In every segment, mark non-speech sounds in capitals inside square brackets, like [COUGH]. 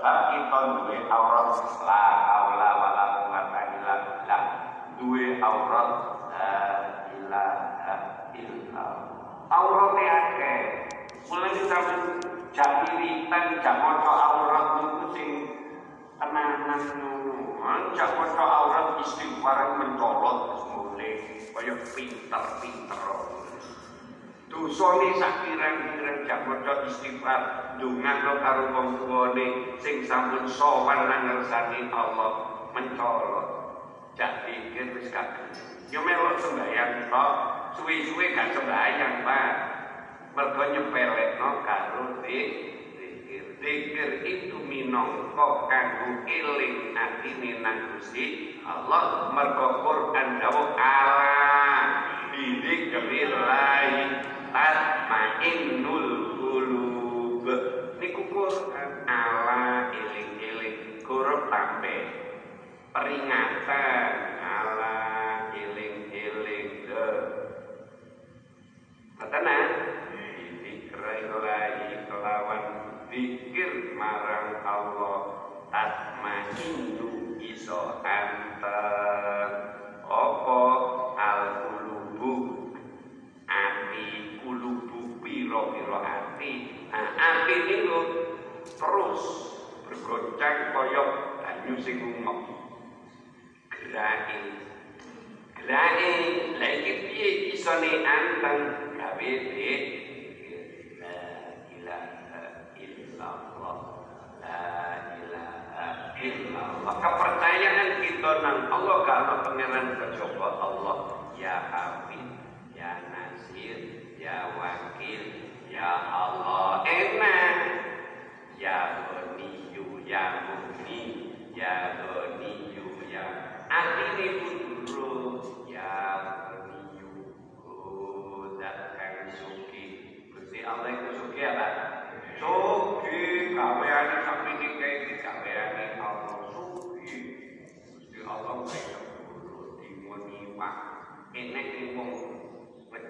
sebab kita duwe aurat la haula wala quwata illa billah duwe aurat la ilaha illallah aurat akeh mulai sampe jam wiritan jam maca aurat niku sing tenanan ngono jam maca aurat istighfar mencolot mulai kaya pinter-pinter dosane sak pirang-pirang jam maca istighfar ndongakno karo wong tuwane sing sowan nang ngersani Allah mencolot jak pikir wis kagem yo melok sembayang tok suwe-suwe gak sembayang Pak. Mergo nyepelekno karo zikir zikir itu minangka kanggo eling atine nang Gusti Allah. Mergo Quran dawuh Allah bidzikrillah tatmainnul qulub niku Quran ala eling-eling huruf tambe peringatan. Ala eling-eling de Katana Dikrillahi kelawan Dikir marang Allah. Tatmainnu iso antar Apa kulubu piro-piro ati Nah ati itu terus bergoncang koyok banyu sing umum Gerai. Gerai. Lagi piye? Isone anteng? Gawe dhek la ilaha illallah. La ilaha illallah. Kepercayaan kita nang Allah kalau pangeran kejaba Allah. Ya Nasir ya Wakil ya Allah enak ya Ghaniyu ya Muni ya Ghaniyu ya Atini pun ya Ghaniyu zat kang suki. Gusti Allah itu suki apa? Suki kaweane sampe nikae iki kaweane Allah suki. Gusti Allah kaya kulo dimoni wak enek wong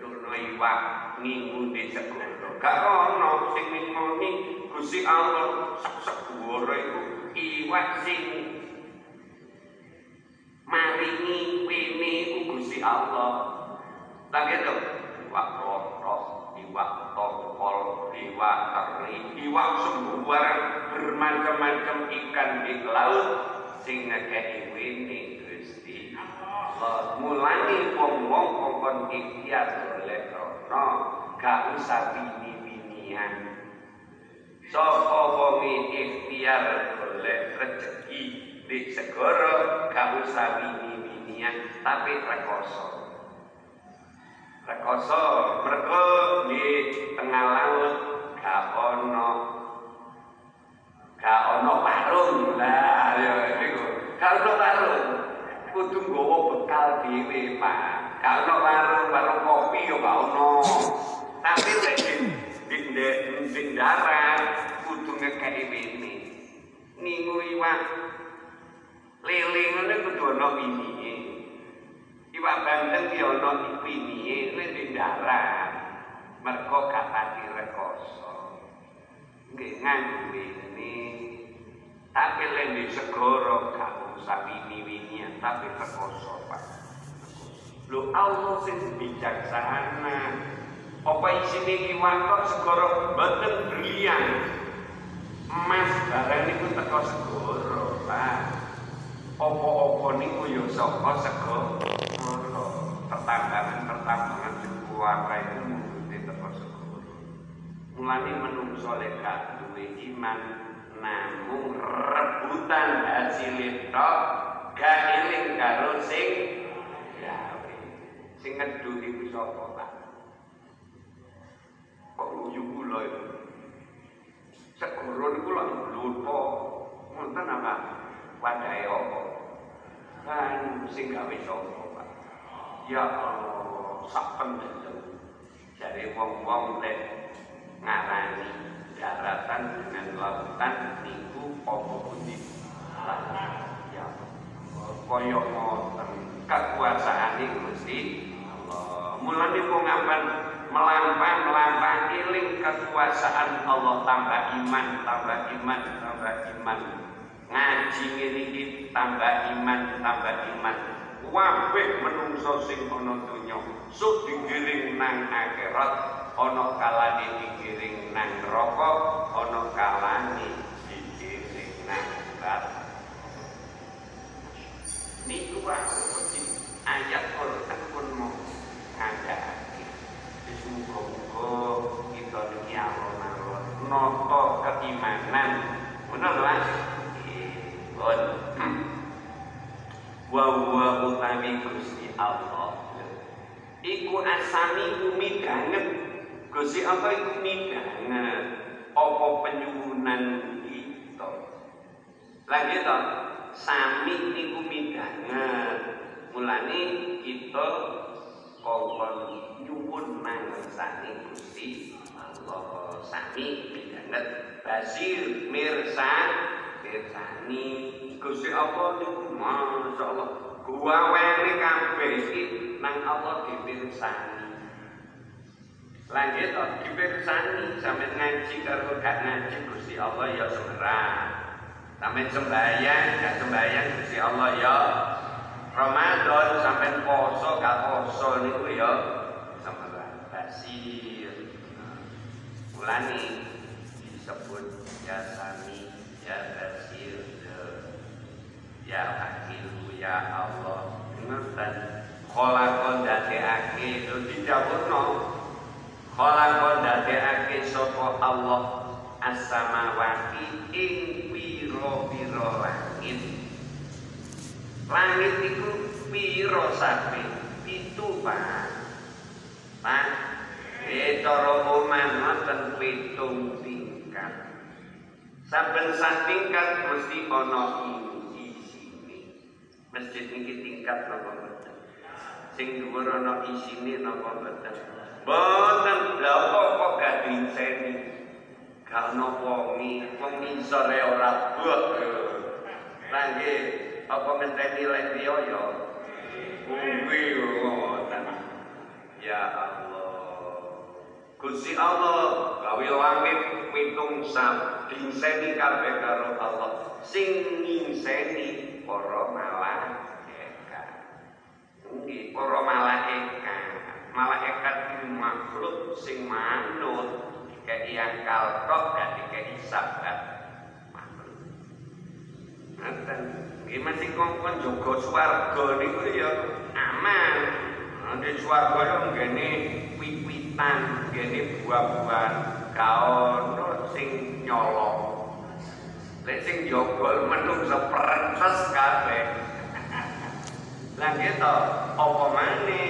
ngedulno iwak ngingune segoro. Gak ono sing ngingoni Gusti Allah segoro iku. Iwak sing maringi wene iku Allah. Lagi itu iwak rotos iwak tongkol iwak teri iwak sembuh bermacam-macam ikan di laut sing ngekei wene Mulani wong-wong kongkon ikhtiar oleh krono gak usah bini-binian Sapa wong ikhtiar golek rezeki di segoro gak usah bini-binian tapi rekoso. Rekoso mergo di tengah laut gak ono gak ono parung lah ya niku. Gak ono parung. Kudu nggawa bekal dhewe, Pak. Gak ono parung, parung kopi yo gak ono. Tapi lek di di darat kudu ngekei wene. Ningu iwak lele ngene kudu ana winine. Iwak bandeng ki ana winine nek di darat. Mergo gak pati rekoso. Nggih nganggo wene. Tapi lek di segoro gak usah wini-winian tapi rekoso, Pak. Lho Allah sing bijaksana. Apa isine iwak kok segoro mboten brilian. Emas barang niku teko segoro, Pak. Apa-apa niku ya saka segoro. Pertambangan-pertambangan kuwata itu mungkin teko segoro. Mulane menungso lek duwe iman namung rebutan hasil tok gak eling karo sing gawe. Sing ngedu iku sapa, Pak? Kok uyu kula itu? Segoro niku lak lupa. Wonten apa? Wadahe apa? Kan sing gawe sapa, Pak? Ya Allah, sak pendendem. Jare wong-wong lek ngarani daratan dengan lautan niku apa pundi? Ya. Kaya ngoten. Kekuasaane Gusti Allah. Mulane wong apan melampah melampah iling kekuasaan Allah tambah iman tambah iman tambah iman. Ngaji ngene tambah iman tambah iman. Wabeh menungso sing ana donya sok digiring nang akhirat ana kalane digiring nang neraka ana kalane digiring nang neraka niku wae ayat Quran pun mau ngandhakake. Muga-muga kita niki alon-alon keimanan. Bener lah Gusti Allah iku asami umidanget Gusti Allah iku midanget? Apa penyuwunan kita lagi to? Sami niku midanget. Mulane kita kongkon nyuwun mangersane Gusti Allah. Sami pidanget basir mirsa mirsani. Gusti Allah niku masyaallah gua wene kabeh iki nang Allah dipirsani Lanjut, dipirsani sampai ngaji karo gak ngaji Gusti Allah ya semerah sampai sembahyang gak sembahyang Gusti Allah ya Ramadan sampai poso gak poso niku ya sama basir. Mulane disebut ya sami ya basir. Ya hakilu ya Allah. Ngoten kholaqon dadekake lho didhawuhno. Kholaqon dadekake sapa Allah? As-samawati ing pira-pira langit. Langit itu piro sapi Pitu pak. Pak Eh cara oman ngoten pitung tingkat. Saben sak tingkat mesti ana isine Masjid niki tingkat napa mboten Sing dhuwur ana isine napa mboten? Mboten. Lha apa kok gak dinseni Gak ana wongi. Wong ngisore ora nggih apa ngenteni lek yo kuwi ngoten. Ya Allah. Gusti Allah gawe langit pitung sam. Dingseni kabeh karo Allah. Sing ngingseni para nggih para malaikat malaikat iki makhluk sing manut dikei akal kok gak dikei sabat makhluk Nanti Iki masih kongkon jaga swarga niku ya aman. Nanti swarga ya ngene wiwitan, ngene buah-buahan kaono sing nyolong. Lek sing jogol menungso peretes kabeh. Lah gitu, apa maneh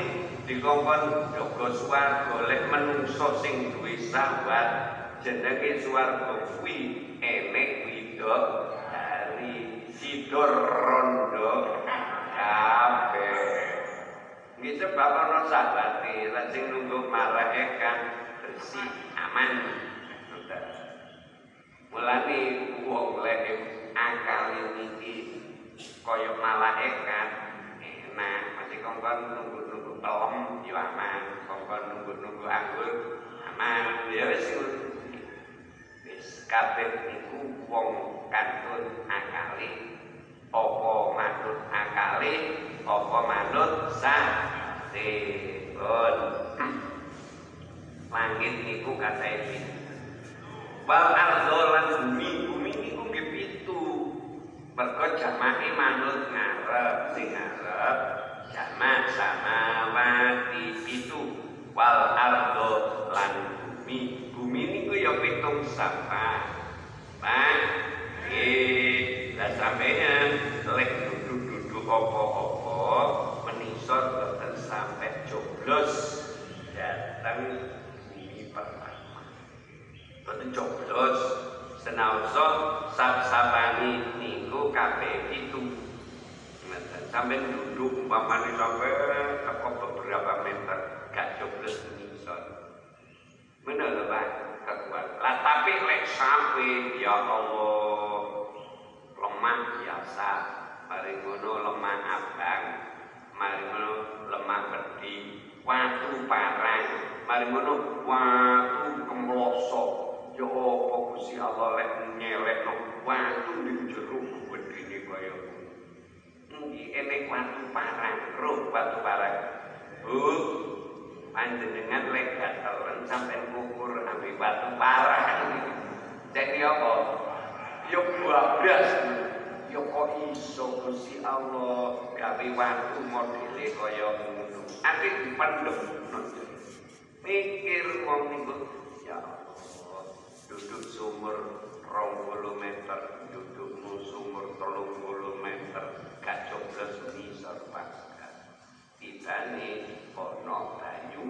dikongkon jaga swarga? Lek menungso sing duwe sahabat jenenge swarga kuwi enek widok tidur rondo. Kabeh. Ini sebab ana sahabate. Lan sing nunggu malaikat bersih aman. Mulane wong lek akal iki kaya malaikat enak masih kongkon nunggu-nunggu pelem yo aman. Kongkon nunggu-nunggu anggur aman. Ya wis wis kabeh niku wong kantun akale. Apa manut akale apa manut sahipun langit niku kata ini wal ardo lan bumi bumi niku mergo jamake manut ngarep sing ngarep jamak samawati pitu wal ardo lan bumi. Bumi niku ya pitung sapa? Pak, nggih, lah sampeyan lek duduk-duduk apa-apa menisot boten sampai coblos datang bumi pertama. Boten coblos senaosa sab-sabani niku kabeh itu. Sampai duduk umpamane sampai teko beberapa meter gak menisot. Bener lho Pak, kekuatan. Lah tapi lek sampai ya Allah lemah biasa, mari ngono lemah abang, mari ngono lemah gede, watu parang, mari ngono watu kemloso. Ya apa Gusti Allah lek nyelekno watu gedene kaya Nggih enek watu parang, roh watu parang. Bu, panjenengan lek gatelen sampean ngukur ambil batu parang. Jadi apa? Ya bablas. Ya kok iso Gusti Allah gawe watu modele kaya ngono. Ati dipendhem mikir wong niku ya Allah duduk sumur rong puluh meter dudukmu sumur telung puluh meter gak coblos misor pangkat tibane ono banyu.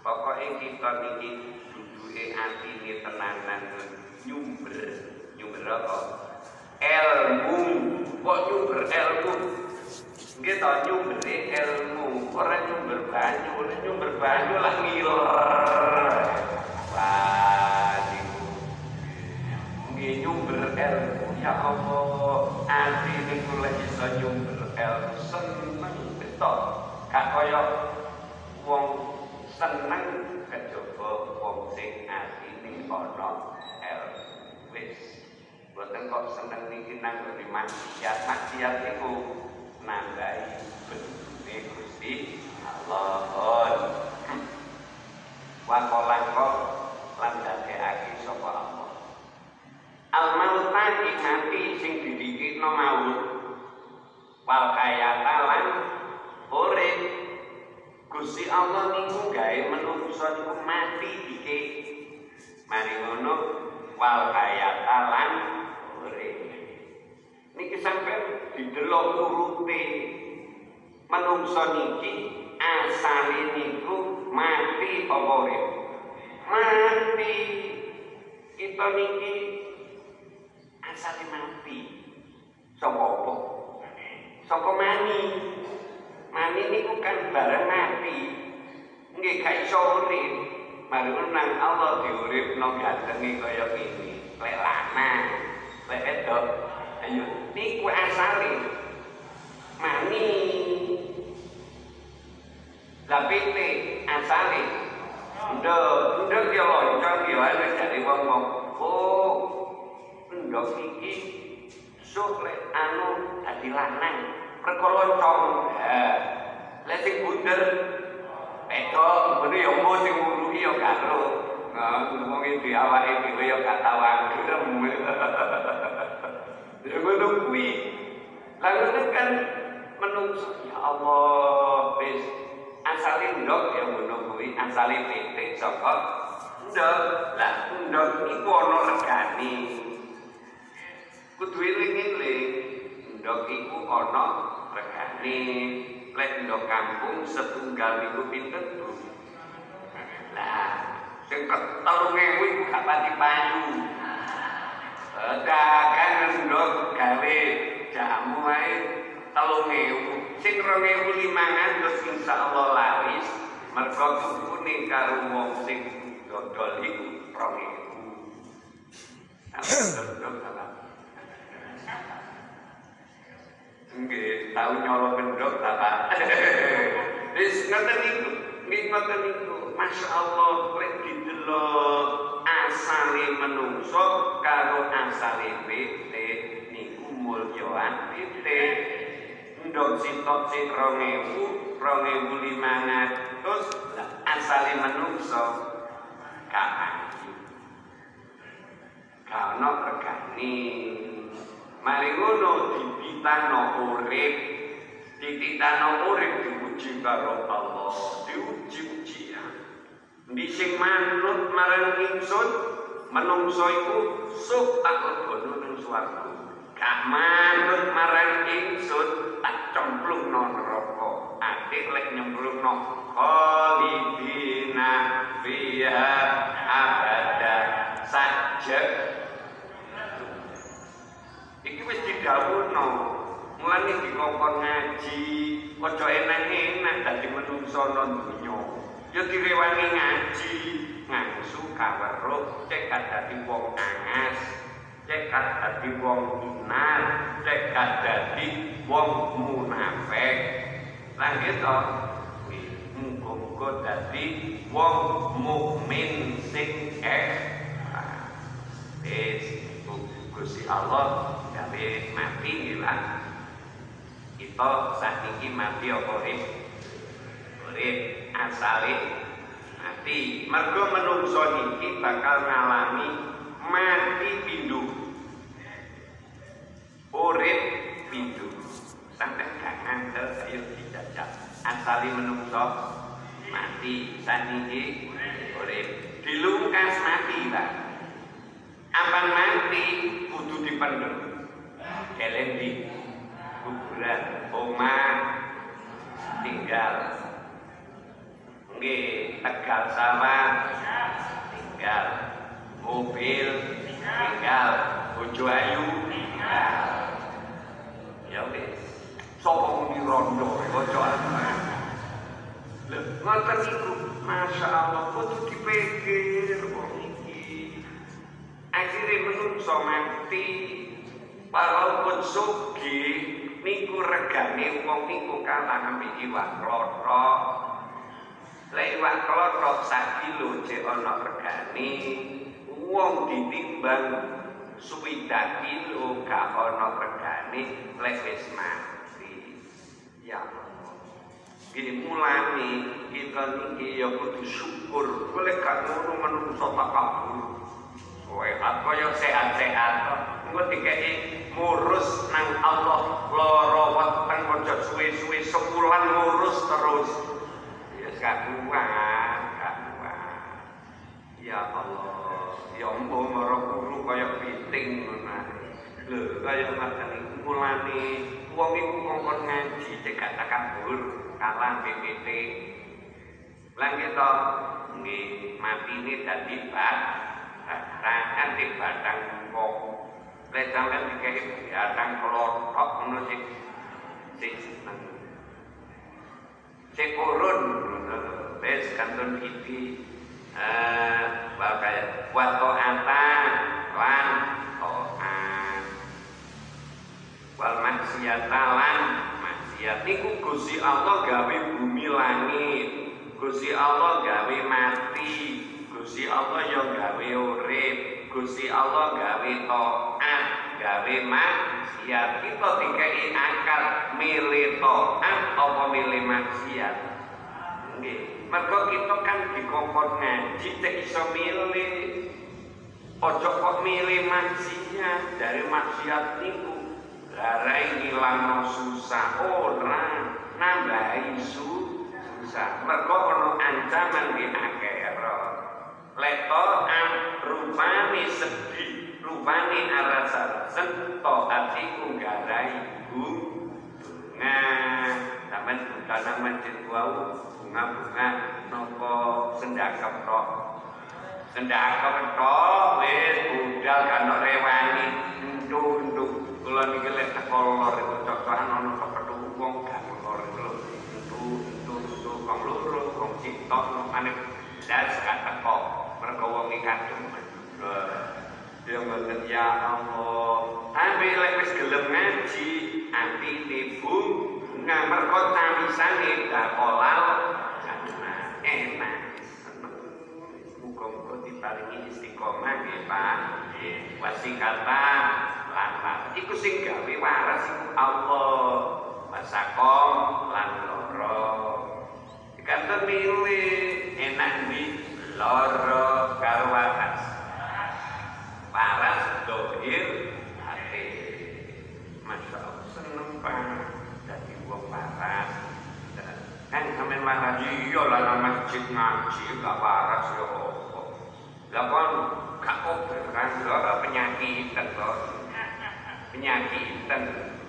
Pokoknya kita niki duduke atine tenanan nyumber. Nyumber apa? Ilmu kok nyumber ilmu Nggih to nyumbere ilmu, ora nyumber banyu, ora nyumber banyu lah ngiler. Wah, niku. Nyumber ilmu, ya Allah, ati niku lek iso nyumber ilmu seneng betul. Gak kaya wong seneng kejaba wong sing atine ana ilmu. Wis, boten kok seneng niki nang maksiat, maksiat niku nambahi benune Gusti Allah. Wa qala lan dadekake sapa Allah. Al mautan ing mati sing didikikno maut. Wal hayata lan urip. Gusti Allah niku gawe menungso niku mati dike. Mari ngono wal hayata lan urip. niki sampean didelok urute menungso niki asale niku mati apa urip mati kita niki asale mati saka apa? Saka mani. Mani niku kan bareng mati nggih gak iso urip. Nang Allah diuripno gantenge kaya ngene. Lek lanang lek edok ayo niku asale. Mani. Lah pite asale. Ndok ndok yo loncong yo ana jare wong-wong. Oh ndok iki sok lek anu dadi lanang perkara loncong lek sing bunder pedok ngene yo mau sing nguruhi yo karo Nah, ngomong itu awake dhewe yo gak tau angrem. [LAUGHS] Ya ngono kuwi. Lalu kan menungso ya Allah wis asale ndok ya ngono kuwi, asale titik saka ndok. Lah ndok iku ana regane. Kudu eling-eling ndok iku ana regane. Lek ndok kampung setunggal iku pinten, Bu? Lah, sing ketelung ewu iku gak pati payu. dagang ndok gawe jamu ae telung ewu sing rong ewu limangan terus insyaallah laris mergo tukune karo wong sing dodol iku rong ewu Nggih, tau nyolong gendok ta, Pak? [LAUGHS] Wis ngoten niku, nggih ngoten niku. Masya Allah, lek didelok asale menungso karo asale pete niku mulyoan pete ndok sitok rong ewu limangatus asale menungso kapan karena regane mari ngono dibitano urip dititano urip diuji karo Allah diuji ujian Di sing manut marang ingsun menungso iku sok tak lebono ning swarga. Gak manut marang ingsun tak cemplungno neraka. Adik lek nyemplungno khalidina Wis didhawuhno. Mulane dikongkon ngaji, aja enak-enak dadi menungso nang donya. ya direwangi ngaji ngangsu kaweruh cek dadi wong angas cek dadi wong inar cek dadi wong munafik lan gitu muga-muga muga dadi wong mukmin sing eh wis Gusti Allah gawe mati nggih kita sakniki mati apa urip? Urip asale mati. Mergo menungso niki bakal ngalami mati pindu urip pindu sampai ngandel ayo dijajal asale menungso mati. Saniki urip dilungkas mati lah apa mati kudu dipendem kelen di kuburan tinggal. Nggih tegal sawah tinggal. Mobil tinggal. Bojo ayu tinggal. Ya wis. Sapa muni rondo bojo lho ngoten niku. Masya Allah, kudu dipikir wong iki. Akhire mati, walaupun sugih niku regane wong niku kalah ambek iwak klothok. Lek iwak klothok sak kilo cek ana regane, wong ditimbang swidak kilo gak ana regane lek wis mati. Ya. Gini mulane kita niki ya kudu syukur. Boleh gak ngono menungso tak kabur. Sehat kaya sehat-sehat. Engko dikeki ngurus nang Allah lara weteng aja suwe-suwe sepuluhan ngurus terus. Ya gak kuat. Ya Allah, ya mbok mara guru kaya piting ngono. Lho, kaya ngoten iki mulane wong iku kongkon ngaji cekak takabur kalah BPT. Lan kita nggih matine dadi bat rangan di batang kok. Lek sampean dikei batang kelotok ngono sik sik seneng. Sik urun kantun iki. Eh bakal wato ata lan to'an. Wal maksiata lan maksiat. Niku Gusti Allah gawe bumi langit. Gusti Allah gawe mati Gusti Allah yang gawe urip Gusti Allah gawe to'at gawe maksiat. Kita dikai akal milih to'at apa milih maksiat? Nggih. Mergo kita kan dikongkon ngaji cek iso milih. Ojo kok milih maksiat? Dari maksiat niku Larai ngilang susah ora nambahi su susah. Mergo ono ancaman di akhirat leto am rupane sedih rupane arasa sento atiku garai bunga sampean tanam masjid wau bunga-bunga nopo sendakep tok. Sendakep tok wis budal kan rewangi entuk-entuk. Kula niki lek cocokan ana mergo wong iki kadung Ya mboten ya Allah. Tapi lek wis gelem ngaji, anti tibu ngamerko tamisane dakolal enak. Muga-muga diparingi istiqomah nggih Pak. Nggih, wasikata lan iku sing gawe waras iku Allah. Wasakom lan loro. Dikanten milih enak di loro karo waras. Waras dohir hati. Masya Allah seneng Pak. Jadi wong waras. Kan sampean waras iya lah nang masjid ngaji gak waras ya apa. Lah kon gak kober kan ora penyakit kok. Penyakit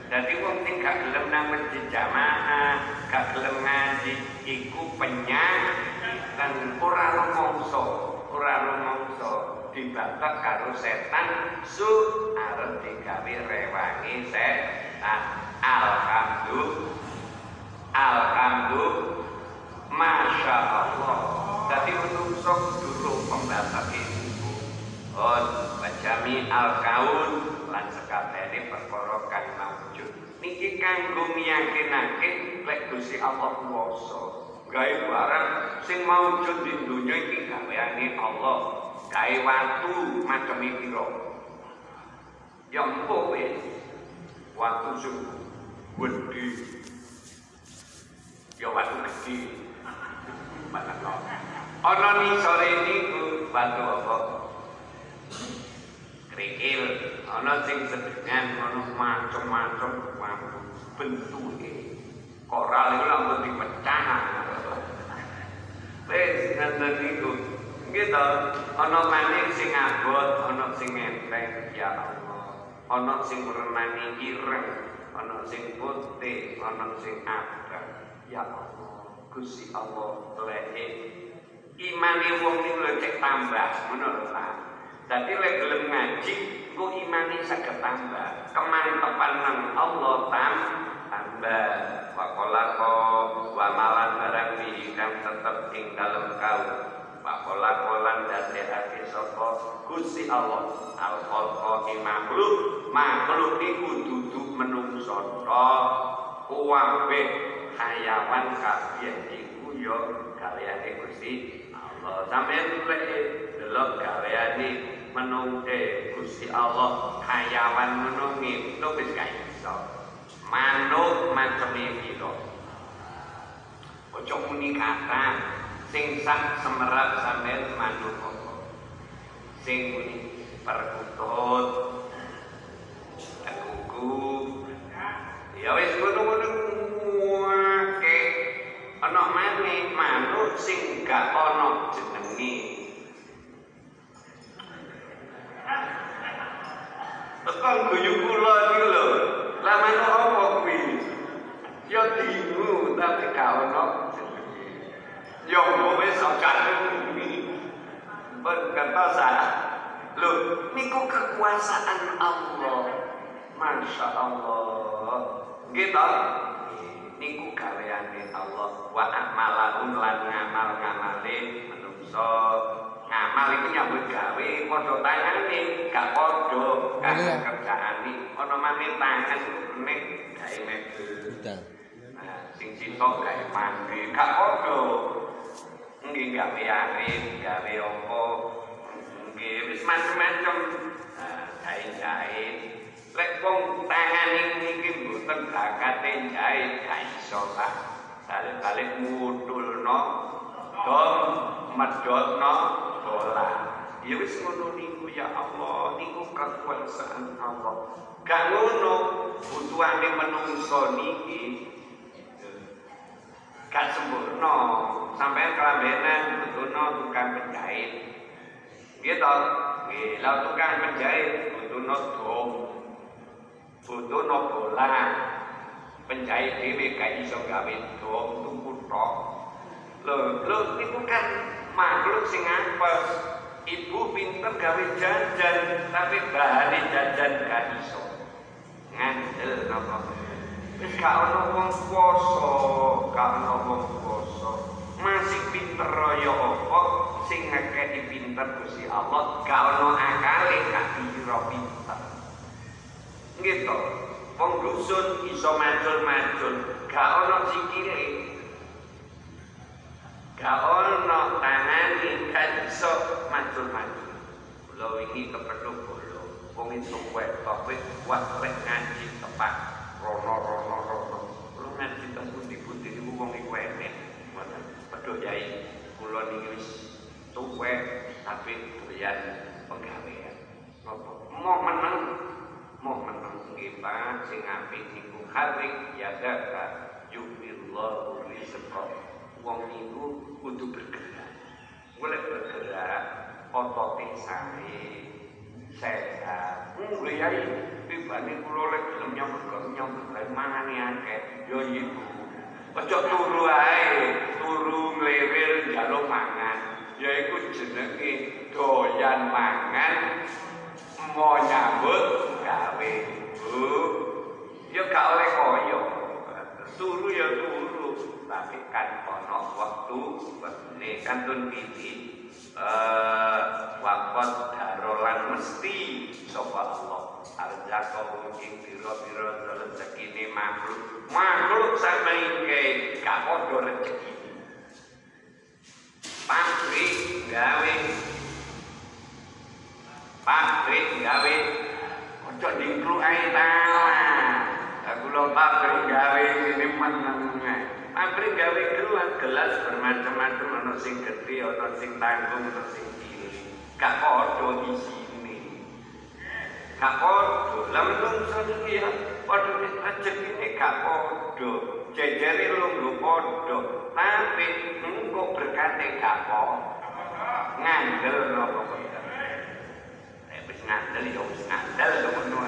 Jadi wong sing gak gelem nang masjid jamaah, gak gelem ngaji iku penyakit dan ora rumangsa, ora rumangsa dibatak karo setan su arep digawe rewangi setan. Alhamdulillah. Alhamdulillah. Masya Allah Jadi menungso dulu pembatas ibu On Wajami al-kaun Lan sekabeni perkara kang mawujud. Niki kanggo miyakinake Lek Gusti Allah kuwasa gawe barang sing maujud di dunia iki gaweane Allah. Gawe watu macam piro? Ya empuk wis. Watu sing gede ya watu gede mana kok ana ni sore niku batu apa? Kerikil. Ana sing sedengan ana macam-macam bentuke koral itu langsung dipecah wis ngeten niku gitu ana maning sing abot ana sing enteng ya Allah. Ana sing warnane ireng ana sing putih ana sing abang ya Allah. Gusti Allah leke. Imane wong niku lho cek tambah ngono lho dadi lek gelem ngaji ku imane saged tambah. Kemantepan nang Allah tam tambah wa kolako wa malan barang kang tetep ing dalem kau wa kolako lan dadekake sapa Gusti Allah. Al khalqa makhluk makhluk iku dudu menungso tok kuwabe hayawan kabeh iku ya gaweane Gusti Allah. Sampeyan lek delok gaweane menungke Gusti Allah hayawan menungi itu wis gak iso manuk maceme piro ojo muni kata sing sak semerap sampean manuk apa? Sing muni perkutut kuku ya wis ngono-ngono. Wae ana maneh manuk sing gak ana jenenge. Tekan guyu kula iki lho. Lah manuk? Ya dingu tapi gak ono mau wis. Ben kata salah. Lho, niku kekuasaan Allah. Masya Allah. Gitu. Niku gaweane Allah. Wa amalahum lan ngamal-ngamale menungso ngamal itu nyambut gawe padha tangane gak padha karo kerjaane ana maneh tangan nek gawe mebel sitok gawe mandi. Gak padha nggih gawe arit gawe apa. Nggih wis macam-macam jahit-jahit. Lek wong tangan iki mboten bakate jahit gak iso lah. Balik-balik mudulno dom medhotno bola. Ya wis ngono niku ya Allah, niku kekuasaan Allah. Gak ngono butuhane menungso niki gak sempurna. Sampai kelambenan butuhno tukang penjahit. Gitu. Lah tukang penjahit butuhno dom. Butuhno bola. Penjahit dhewe gak iso gawe dom tuku tok. Lho, lho niku kan makhluk sing apes. Ibu pinter gawe jajan, tapi bahane jajan gak iso. Ngandel napa? Gak ono poso, gak ono wong poso. Masih pinter ya apa sing ngekeki pinter Gusti Allah, gak ono akale gak kira pinter. Gitu. Wong dusun iso macul-macul, gak ono sikile, Gak ono tangani kan iso macul-macul. Kula wingi kepethuk bolo. Wong itu kuwek tapi kuat lek ngaji tepat rono rono rono. Kula ngaji teng pundi-pundi niku wong iku enek. Mboten pedho yai kula niki wis tuwek tapi doyan penggawean. Napa? Mau meneng mau meneng nggih Pak sing apik niku harik ya gak yubillahu rizqa wong niku kudu bergerak. Boleh bergerak, ototnya sae, sehat. Mulai tibane kula lek gelem nyambut kok nyambut bae mangane akeh. Yo iku. Ojo turu ae, turu nglewir njaluk mangan. Ya iku jenenge doyan mangan mau nyambut gawe. Bu, yo gak oleh koyo. Turu ya turu, tapi kan ono waktu ini kantun iki eh wakot darolan mesti sapa Allah arzaqo ing pira-pira rezekine makhluk. Makhluk sampe iki gak padha rezeki. Gawe. Pabrik gawe. Ojo dingklu ae ta aku lo pabrik gawe ini meneng pabrik gawe gelas gelas bermacam-macam ono sing gede ono sing tanggung ono sing cilik. Gak padha isine gak padha lah menungso iki ya padha rezekine gak padha jejere lungguh padha tapi engko berkate gak padha ngandel napa kok. Ngandel ya wis ngandel ngono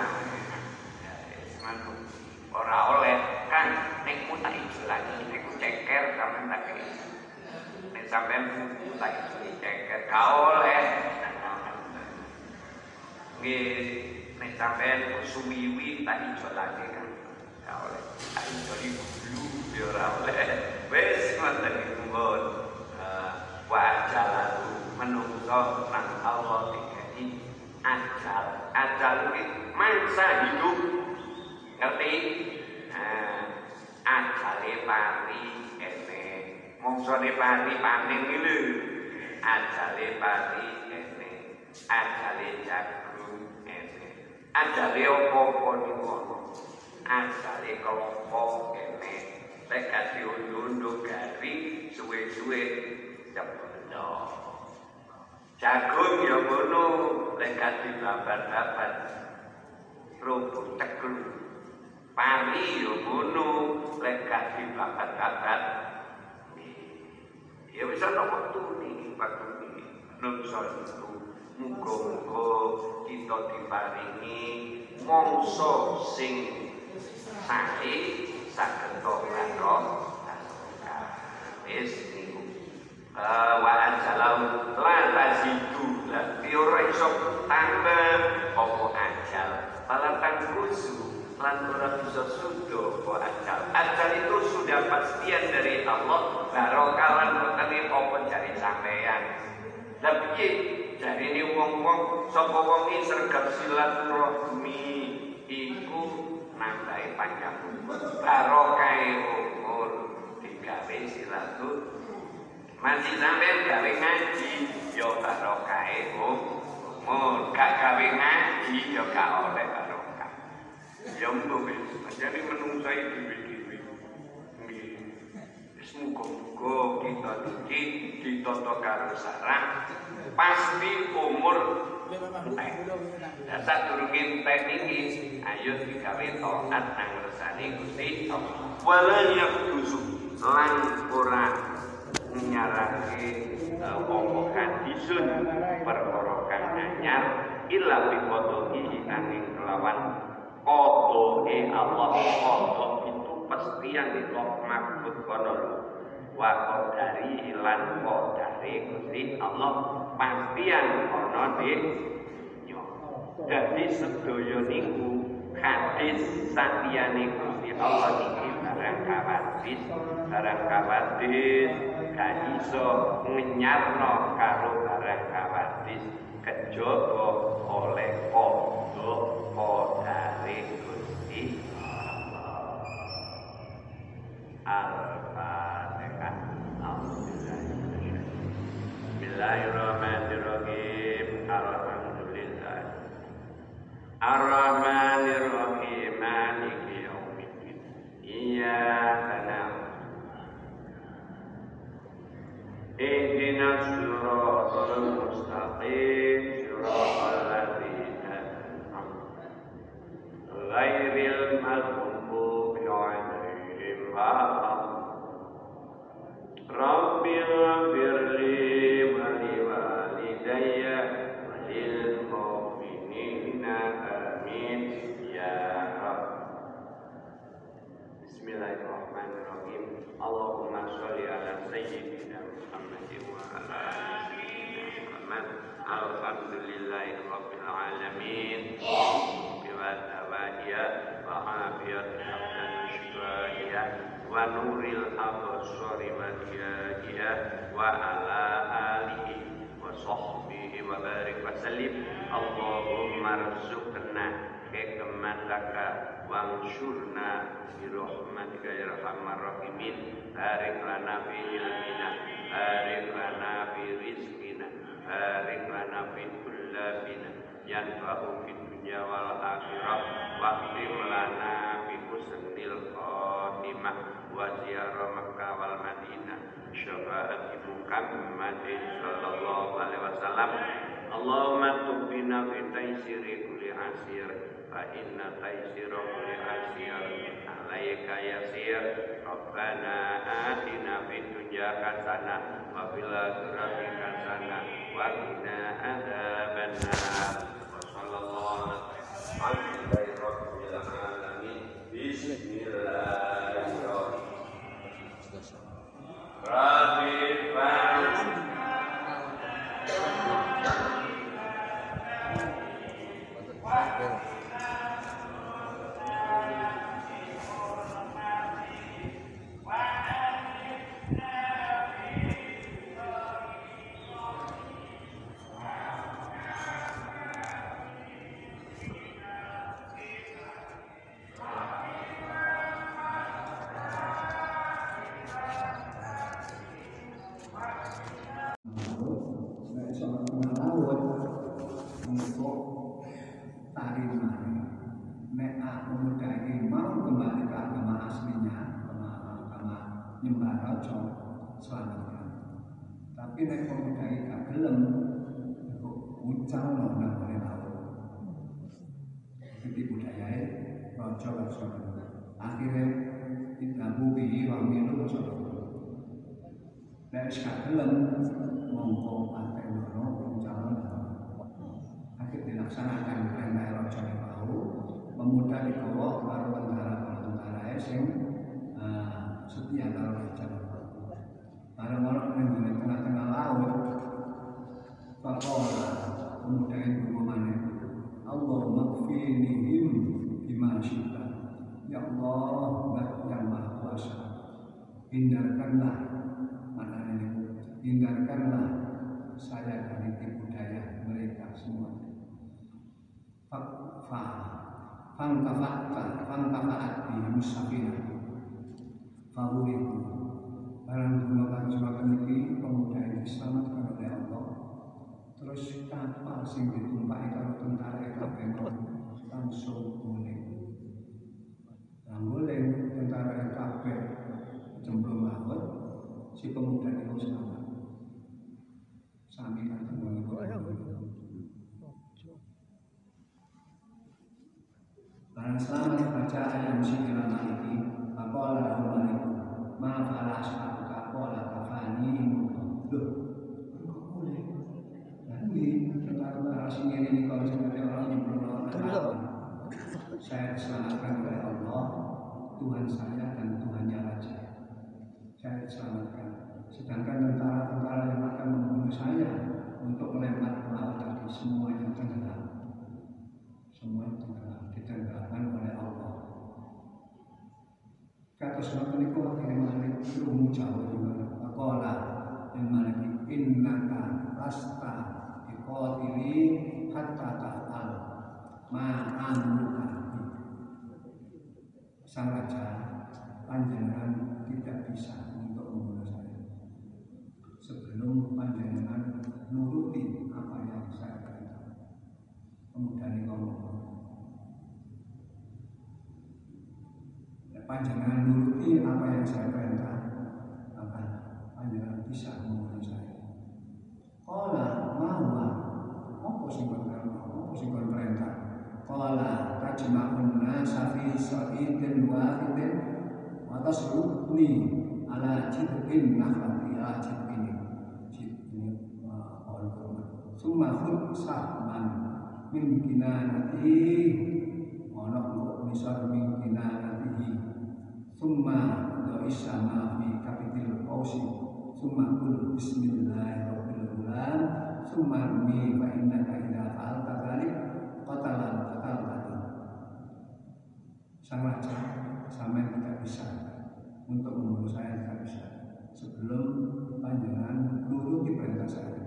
ora oleh. Kan nek ku tak lagi nek ceker sampean tak nek sampean ku tak ceker ka oleh. Nggih nek sampean ku suwiwi tak ijo lagi kan? Ka oleh tak ijo di bulu ya ora oleh. Wis ngoten iki mbon wa menungso nang Allah dikai ajal. Ajal ini masa hidup. Ngerti? Nah, ajale pari ene. Mongsone pari panen iki lho. Ajale pari ene. Ajale jagung Adale opo koni ngono. Adale kelompok kene. Lek kasih undu-undu gari, suwe-suwe sepeno. Jagung ya ngono, lek gak babar-babar. Rumput tegel. Pari ya ngono, lek gak babar-babar. Ya wis nopo tuh nih, pak tuh nih. Nung. Muga-muga kita diparingi mongso sing sae saged karo Wis wa anjalau la tazidu la iso tambah apa ajal? Malah tangkusu lan ora bisa sudo apa ajal? Ajal itu sudah pastian dari Allah. Barokah lan boten apa jari sampean lah piye dari wong wong sopo wong ini sergap silaturahmi iku nambahi panjang umur. Baru kaya umur digawe silaturahmi. Masih sampean gawe ngaji yo baru kaya umur. Gak gawe ngaji yo gak oleh baru kaya yang lebih jadi menungsa itu begini semoga-moga kita dikit ditotokar sarang. Pasti umur Dasar durungin teh ini ayo digawe taat nang resane Gusti Allah. Wala yaquzu lan ora nyarake omongan hadisun perkara kang anyar illa qadahi angin kelawan qadahe Allah. Qada itu pastian itu maksud kono wa qadari lan qadare Gusti Allah pastian ana di Jadi sedaya niku hadis satiyane Gusti Allah iki barang kawadis barang kawadis gak iso ngenyarno karo barang kawadis kejaba oleh kodok kodare Gusti Al-Fatihah Ara rahmatika ya arhamar rahimin barik lana fi ilmina lana fi rizqina lana fi kullabina yanfa'u fid dunya wal akhirah waqtim lana husnil wa makkah wal madinah. Syafaat ibu sallallahu alaihi wasallam. Allahumma tubbina fi taisiri fa inna taysira kulli asir alaika yasir. Rabbana atina fid dunya hasanah wa fil akhirati hasanah wa qina adzabannar wa sallallahu alaihi rabbil alamin bismillahirrahmanirrahim Rabbi tapi nek pemuda gak gelem kok ucal nang nang laut jadi budaya raja raja akhirnya tidak bumi wong minum raja nek wis gak gelem mongko pantai nono ucal akhir dilaksanakan perintah raja mau pemuda dibawa karo tentara-tentara sing setia karo raja Barang-barang yang di tengah-tengah laut Fakola Pemuda itu bermana Allah makfinihim Bima syita. Ya Allah Dat yang maha kuasa Hindarkanlah Mana ini Hindarkanlah Saya dari tipu daya mereka semua. Fakfa Fangkafa'at Fangkafa'at Di musafirah Fawuriku Barang gunakan suatu ini pemuda ini diselamatkan oleh Allah. Terus kapal sing ditumpaki karo tentara bengkok langsung guling. Nah, guling tentara kabeh jemblung laut si pemuda itu selamat. Sami tenggung Barang selamat baca ayat musik ini, apa Allah Maaf ala ashabuka Kola kafani Loh Kok boleh? Nanti Tentara sini ini Kalau seperti orang yang belum Saya diselamatkan oleh Allah Tuhan saya dan Tuhannya Raja Saya diselamatkan. Sedangkan tentara-tentara yang akan membunuh saya Untuk melempar laut tadi Semuanya tenggelam. Semua tenggelam. Ditenggelamkan kata sebab menikah akhirnya malik ilmu jauh juga Akola dan malik innaka lasta iqatili hatta ta'al ma'amuka sang raja panjenengan tidak bisa untuk membunuh saya sebelum panjenengan nuruti apa yang saya katakan kemudian ngomong panjangan nuruti apa yang saya perintah? Maka panjangan bisa membunuh saya. Kala mahwa apa sing perintah? Apa sing perintah? Kala tajma'un nasa fi sa'idin wahidin wa tasrukni ala jid'in nakhlati ala jid'in jid'in pohon kurma. Summa khud sahman min kinanati ono kok nisar min kinanatihi Summa do'isa ma fi kapitil qawsi. Summa kul bismillahirrahmanirrahim. Summa rumi fa innaka idha fa'alta dhalik Qatalan qatal tadi Sang raja Sampai tidak bisa. Untuk membunuh saya tidak bisa. Sebelum panjangan nuruti perintah saya.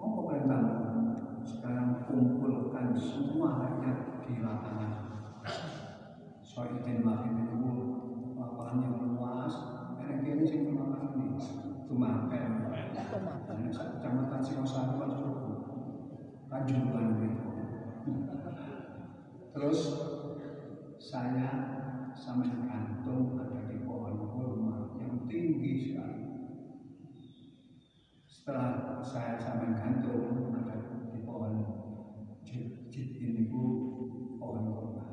Apa perintah Sekarang kumpulkan semua rakyat di lapangan. So'idin makin itu lapangan yang luas karena ini sing kemakan ini cuma kecamatan Singosari jujuran itu. Terus saya sama gantung ada di pohon kurma yang tinggi sekali. Setelah saya sama gantung ada di pohon jit ini bu pohon kurma.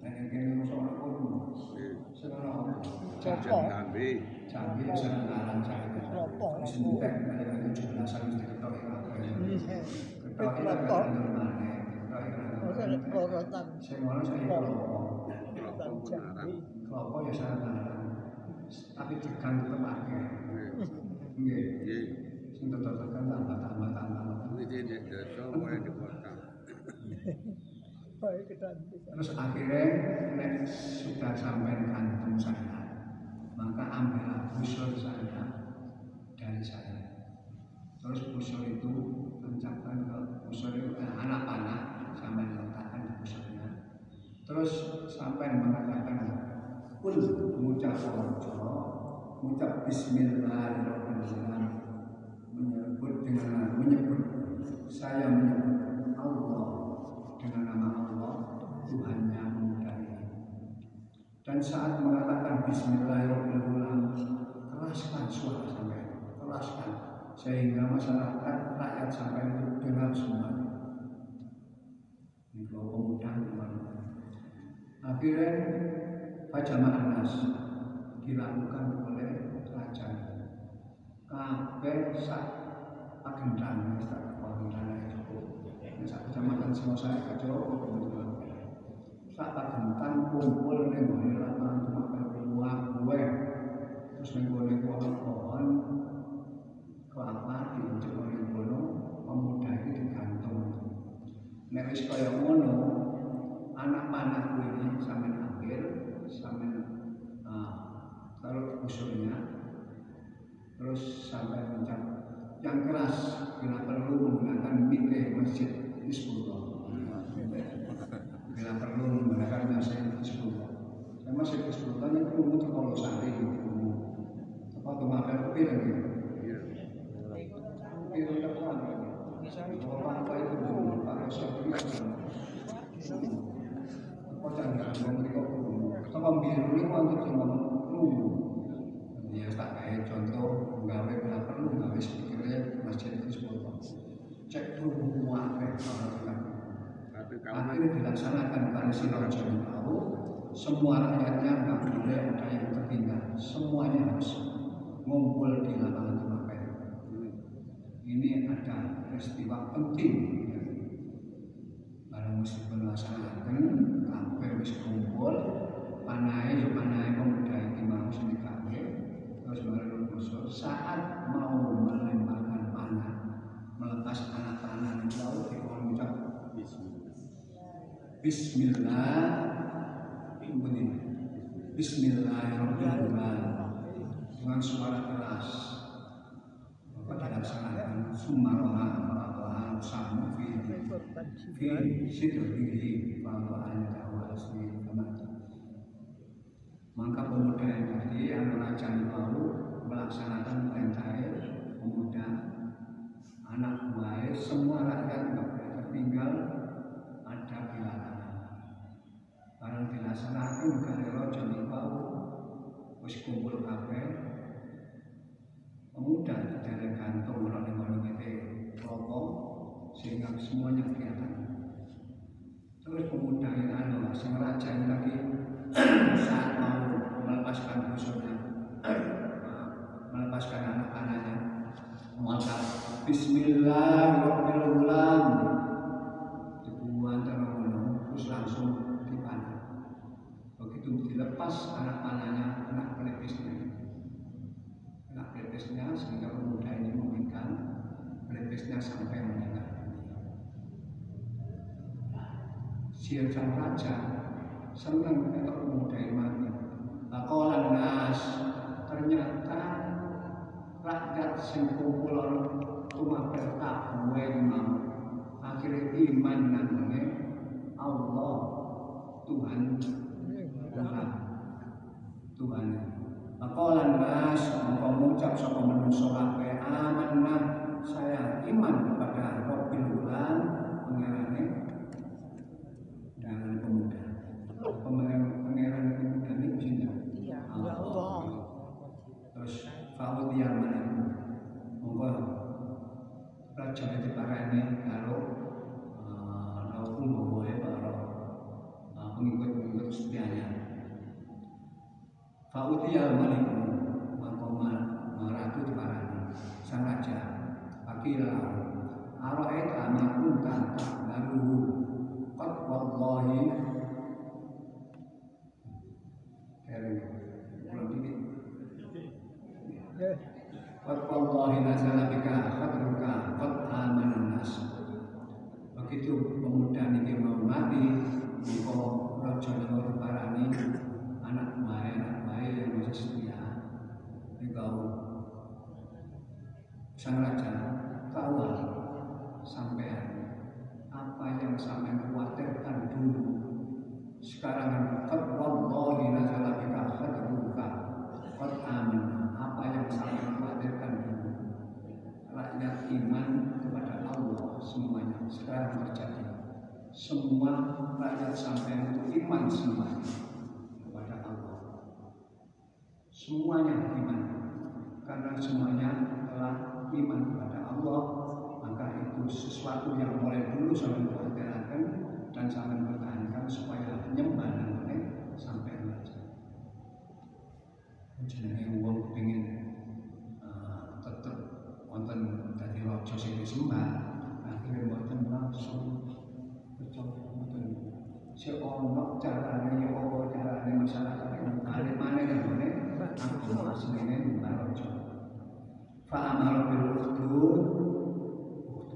Dan yang kini kurma. Sekarang Jambi. Jambi saya ngarang saya. Disentek ada tujuh belasan di ketok Ketok itu ada mana? Saya mau saya kelompok. Kelompok ya saya ngarang. Tapi tekan tetap akhir. Nggih. Nggih. Sing tetap tekan tambah tambah tambah. Di desa wae di kota. [LAUGHS] Terus akhirnya nek sudah sampai kantung saya, maka ambil busur saya dari saya. Terus busur itu tancapkan ke busur itu eh, anak panah sampai letakkan di busurnya. Terus sampai mengatakan pun mengucap ojo, mengucap Bismillahirrahmanirrahim, menyebut dengan menyebut saya menyebut Allah dengan nama Tuhan yang. Dan saat mengatakan Bismillahirrahmanirrahim, keraskan suara sampai, keraskan sehingga masyarakat rakyat sampai itu dengar semua. Ini kalau pemuda kemarin. Akhirnya Pajamaan Nas dilakukan oleh raja. Kabeh sak pagendan, sak pagendan itu sak kecamatan Singosari kacau sak pagentan kumpul ning gone lapangan tempat luar gue. Terus ning gone pohon-pohon kelapa diunjuk oleh kono pemuda itu digantung. Nek kaya ngono anak panahku ini sampe akhir sampe uh, kalau usulnya terus sampai mencap yang keras bila perlu menggunakan mikir masjid Hizbullah bila perlu menggunakan masjid Hizbullah saya masih Hizbullah yang perlu muter kalau sehari apa kemarin kopi lagi? Kopi lagi. Apa apa apa? Untuk cuma nunggu ya tak kayak contoh gawe perlu sepikirnya masjid itu cek dulu wae Akhirnya dilaksanakan pada jadi tahu semua rakyatnya nggak boleh ada yang tertinggal. Semuanya harus ngumpul di lapangan Tumakai ini ada peristiwa penting. Ya. barang mesti dilaksanakan kabeh wis kumpul panai panai pemuda iki mau sing kabeh terus baru saat mau melemparkan panah melepas anak panah di Bismillah Bismillahirrahmanirrahim. Dengan suara keras. Maka dilaksanakan. Sumaroha Allah samu fi fi sidrihi bahwa anda wasmi maka pemuda yang tadi yang raja baru melaksanakan perintah pemuda anak buah semua rakyat nggak boleh tertinggal ada bilangan barang dilaksanakan dari rojo bau. Wis kumpul kabeh. Pemuda dari gantung orang yang mau rokok sehingga semuanya kelihatan. Terus pemuda yang anu sang raja yang lagi [CLEARS THROAT] saat mau melepaskan busurnya [CLEARS THROAT] melepaskan anak-anaknya maka Bismillahirrahmanirrahim sang raja. Senang pemuda ini mati. Pakolan nas. Ternyata rakyat sing rumah berkabue mau akhirnya iman namanya Allah Tuhan. Tuhan. Tuhan. Pakolan nas mengucap sama manusia kabeh. Amanah. Saya iman kepada Rabbil Ulan pengerane Fa'ud yang mana? Maka ratu itu parane sang raja. Akila Aro'et amakun tanta lalu Qad wallahi. Dikit. Qad wallahi nazala bika khadruka Qad amanan nas Begitu pemuda ini mau mati Engkau raja yang parani Anak baik, anak baik yang masih setia Engkau Sang raja tahu sampean apa yang sampean khawatirkan dulu. Sekarang qad wallahi nazala bika khadruka qad apa yang sampean khawatirkan dulu? Rakyat iman kepada Allah semuanya. Sekarang terjadi. Semua rakyat sampean itu iman semuanya kepada Allah. Semuanya iman. Karena semuanya telah iman kepada Allah sesuatu yang mulai dulu sampai khawatirkan dan sampai pertahankan supaya nyembah dan sampai saja. Jenenge wong pengen uh, tetep wonten dadi raja sing disembah, akhirnya wonten langsung kecoba wonten si ono carane ya apa carane masyarakat yang balik mana yang boleh aku senene mbah raja. Fa amara bil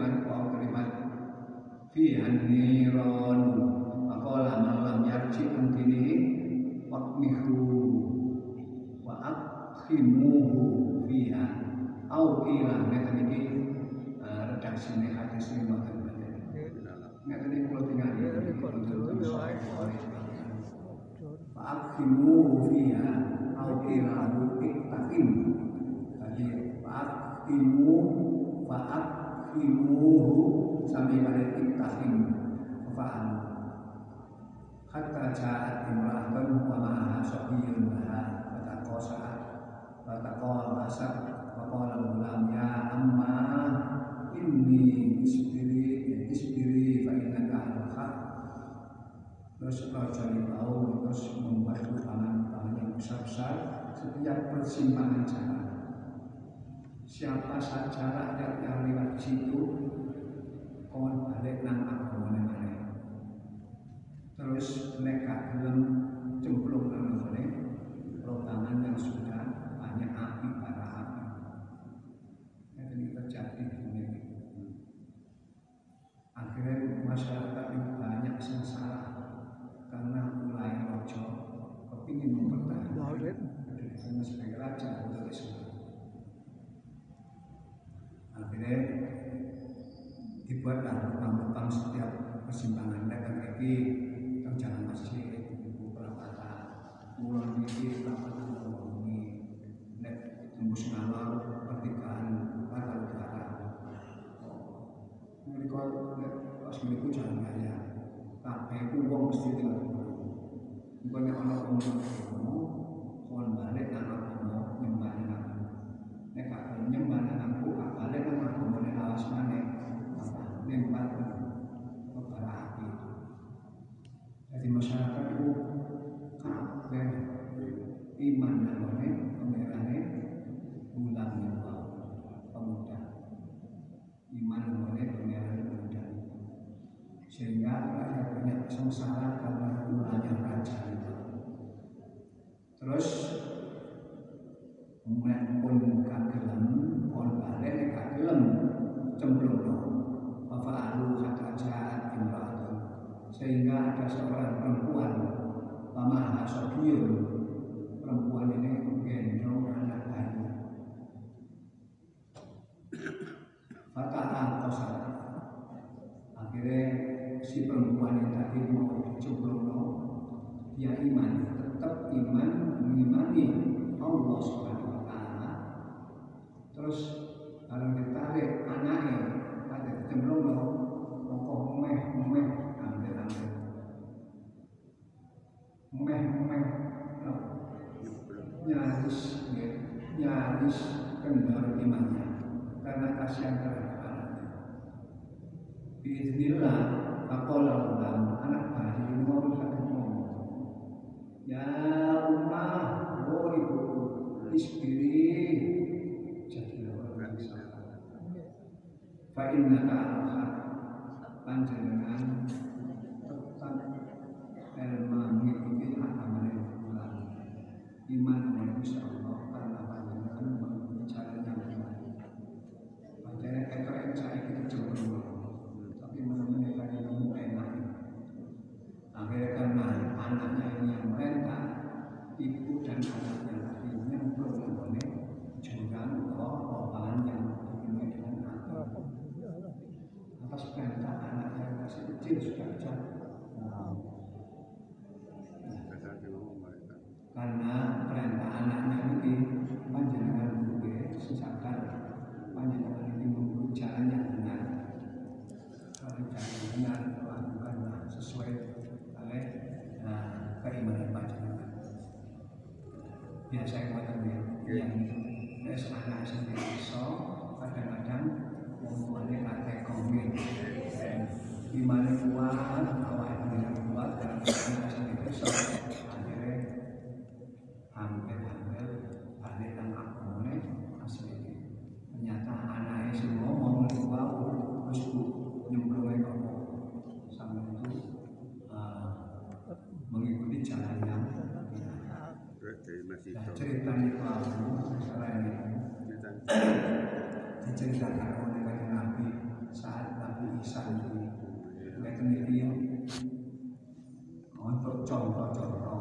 audriban wa audriban fi haniron maqala man lam yarji an dinihi waqmihu wa akhimuhu fiha. Au qila ngeten iki eh, redaksine hadis ini ngoten ngeten iki kula tinggal. Fa'akimuhu fiha. Au qila iktaqim Jadi fa'akimu fa'akimuhu sampai pada iktaqim fa'an hatta ja'at imra'atun wa ma'aha sabiyyun laha. Fataqasa fataqasa wa qala gulam ya amma inni isbiri isbiri fa innaka al haq. Terus raja tahu terus membuat pangan-pangan yang besar-besar setiap persimpangan jalan siapa saja rakyat yang lewat situ kawan balik nang agama mana terus mereka gelem cemplung nang ngene rotangan yang sudah banyak api bara api. Ini terjadi di dunia ini. Akhirnya masyarakat itu banyak sengsara karena mulai rojo kepingin mempertahankan kedudukannya sebagai raja untuk Islam akhirnya dibuatlah lubang-lubang setiap persimpangan. Mereka lagi teng jalan masjid ibu perapatan mulai perapatan mulai ini nek tembus ngalor pertigaan kata utara mereka nek pas mereka jalan raya kabeh itu wong mesti tinggal bukannya orang umum kamu kon balik nang agama nyembah nang aku. Nek nyembah gak balik agama nek awas maneh lempar ke bara api jadi masyarakat itu kabeh iman namanya pemerane bulan nyawa pemuda iman namanya pemerane pemuda sehingga rakyat banyak sengsara karena mulanya raja itu terus kemudian pun sehingga ada seorang perempuan Mama Hasabiyun perempuan ini menggendong anak bayi. Fatah Tangkosan akhirnya si perempuan yang tadi mau diceblok dia iman tetap iman mengimani Allah Subhanahu wa taala. Terus kalau ditarik anaknya ada cemplung meh nyaris ya, nyaris kendor imannya karena kasihan terhadap anaknya. Bismillah, apalah ulam anak bayi mau sakit ngomong. Ya ummah, oh ibu, isbiri, jadilah orang yang sabar. Fa inna ka'al panjenengan tetap bulan iman dengan Gusti Allah karena panjenengan mengikuti jalan yang benar. Panjenengan kita yang saya kita cemburu, tapi menemani panjenengan enak. Akhirnya karena anaknya ini yang merentah, ibu dan anaknya tadi nyemplung memboleh jurang atau obalan yang dipenuhi dengan air. Atas perintah anaknya yang masih kecil sudah jatuh. karena perintah anaknya ini panjenengan juga sesakan panjenengan ini membuat jalan yang benar kalau jalan yang benar lakukanlah sesuai oleh nah, keimanan panjenengan biasa yang kata yang es anak sendiri so kadang-kadang mempunyai kata komen di mana kuat awal yang kuat dalam anak sendiri so akhirnya hampir-hampir balik dan aku asli ternyata anaknya semua mau lupa terus bu nyemplungnya kamu sampai itu uh, mengikuti jalan yang benar. masih Nah, tahu. ceritanya pelaku selain itu diceritakan oleh kanjeng Nabi Isa itu mereka ini untuk contoh-contoh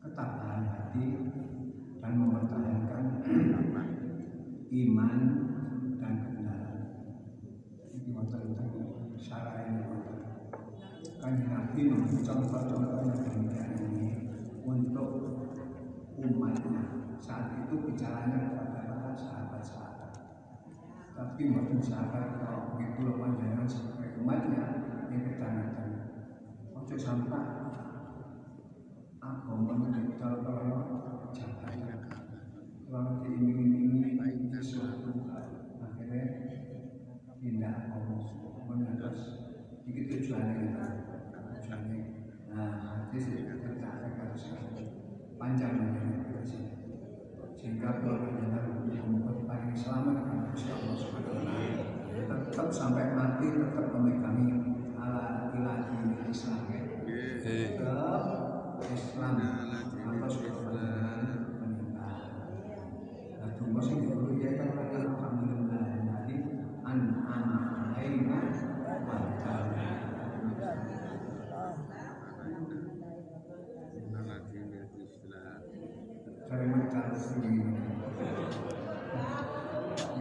ketabahan hati dan mempertahankan iman dan kebenaran. Ini wonten syarat ini wonten. Kanjeng Nabi contoh-contoh yang demikian ini untuk umatnya. Saat itu bicaranya kepada. Tapi maupun sahabat kalau begitu loh panjangan sebagai umatnya yang ketanatan. Ojo sampai agama menjadi kalau jabatan kalau diiming-imingi sesuatu akhirnya tidak mau menerus itu tujuannya itu tujuannya. Nah itu sih kita harus panjang sih. Sehingga kalau kita paling selamat Allah taala tetap sampai mati tetap memegangi ala ilahi Islam ya. Tetap Islam. Sudah meninggal. Nah, cuma sih dulu ya kan alhamdulillah jadi an alaina wa ta'ala. Cari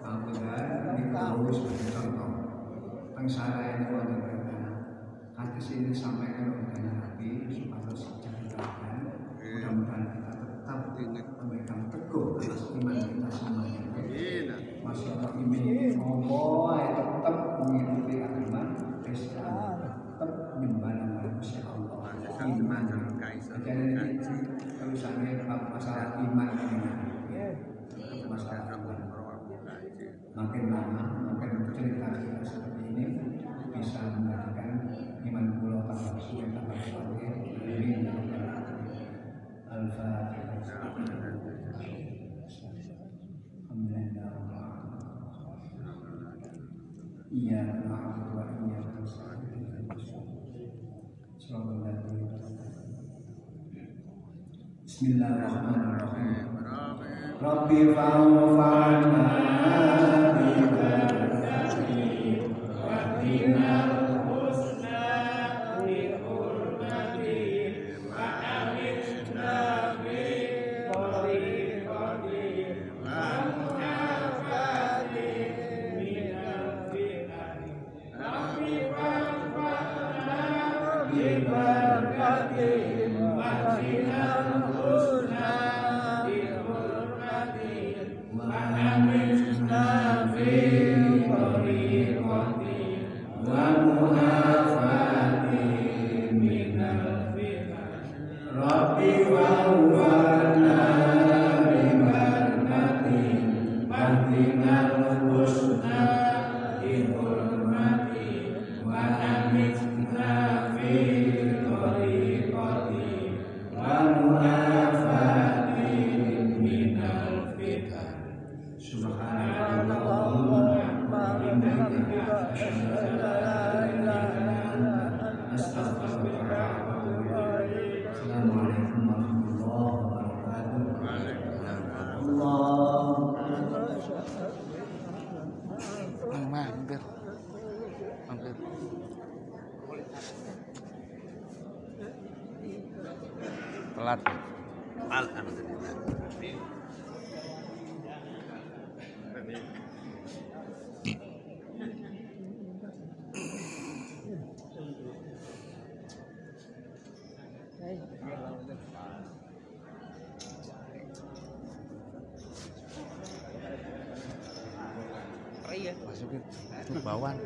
Ya ini. Terus tahu sebagai contoh. Pengsara ini wonten berbeda. Hadis ini disampaikan oleh Nabi supaya diceritakan. Mudah-mudahan kita tetap memegang teguh atas iman kita semuanya. Masya Allah ini ngomong tetap mengikuti agama Islam, tetap menyembah Gusti Allah. Iman. Jadi ini tulisannya masalah iman ini. Masalah iman makin lama makin cerita cerita seperti ini bisa mengatakan iman pulau tambah suwe tambah suwe ini iya, Bismillahirrahmanirrahim. Rabbi fa'ufana mampir mampir telat. Alhamdulillah. Itu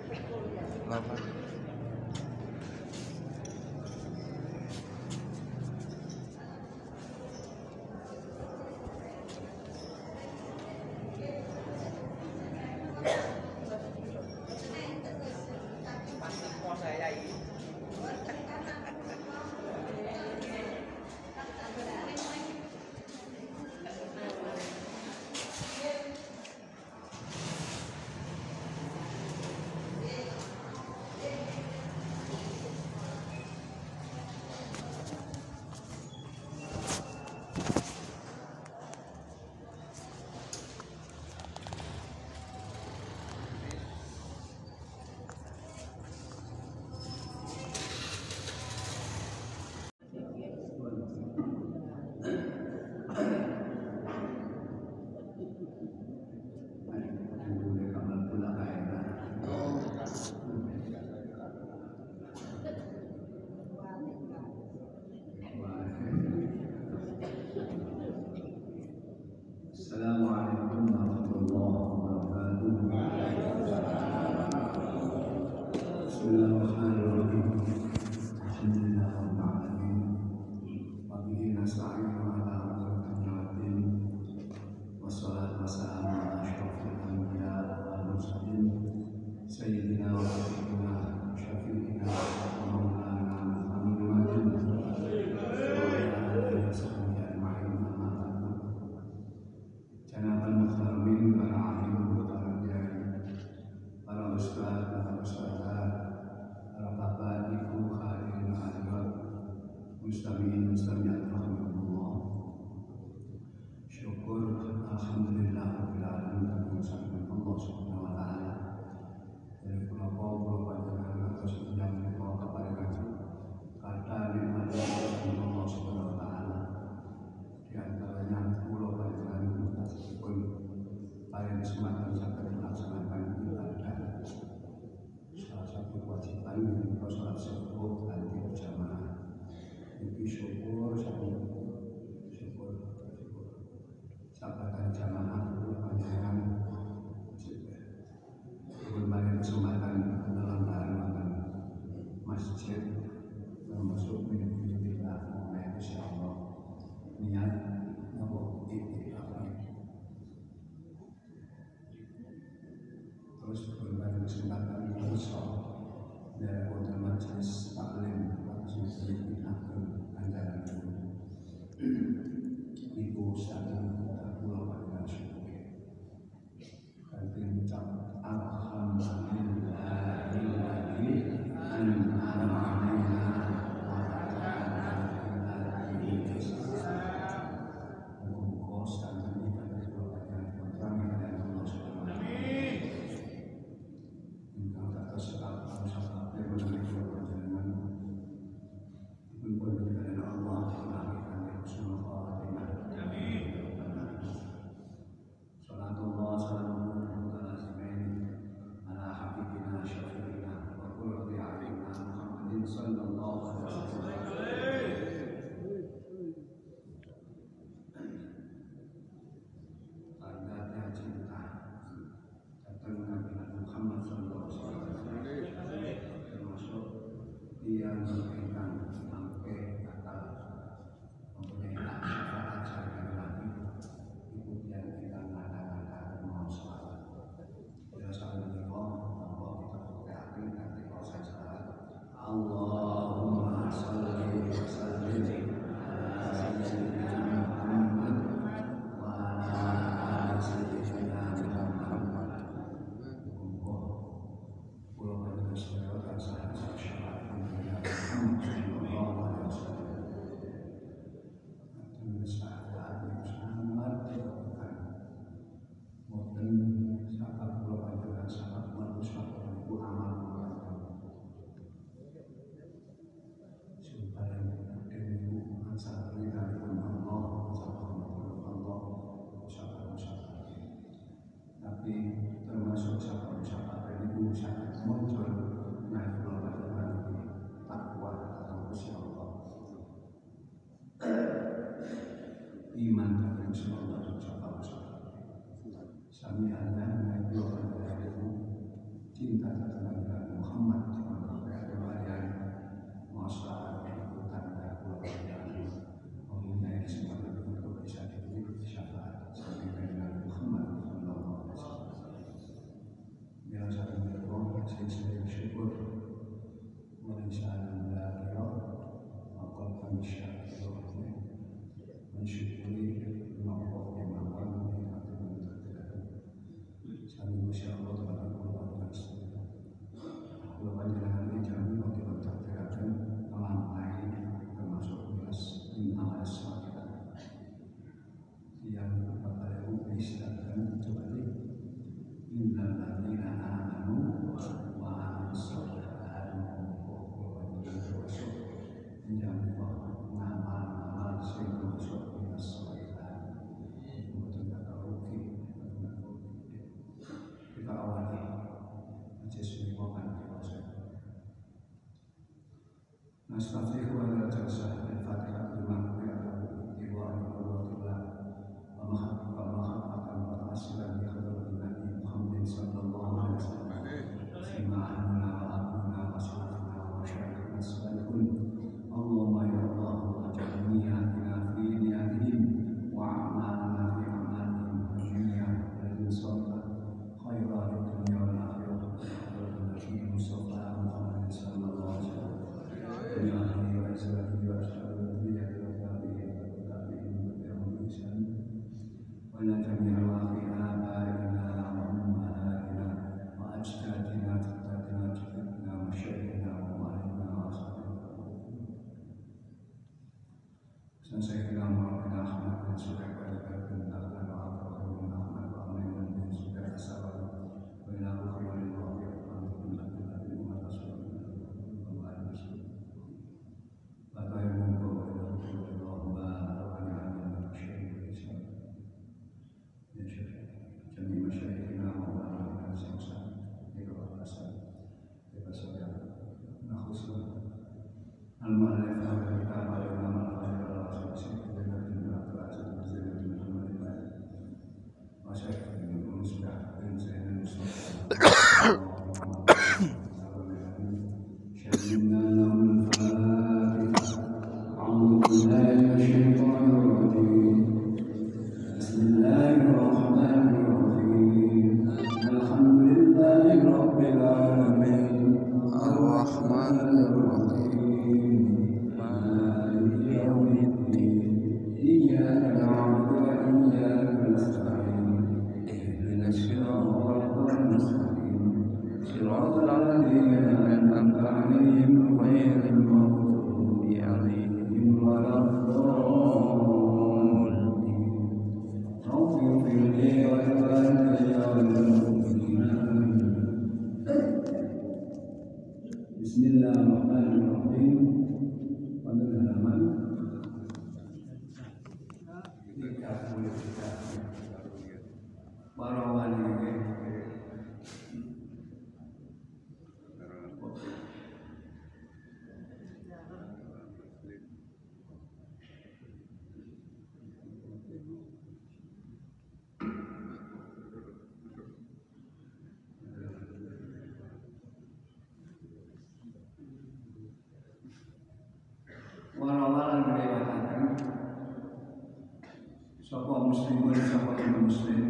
Allah'ın Müslümanı, Allah'ın Müslümanı,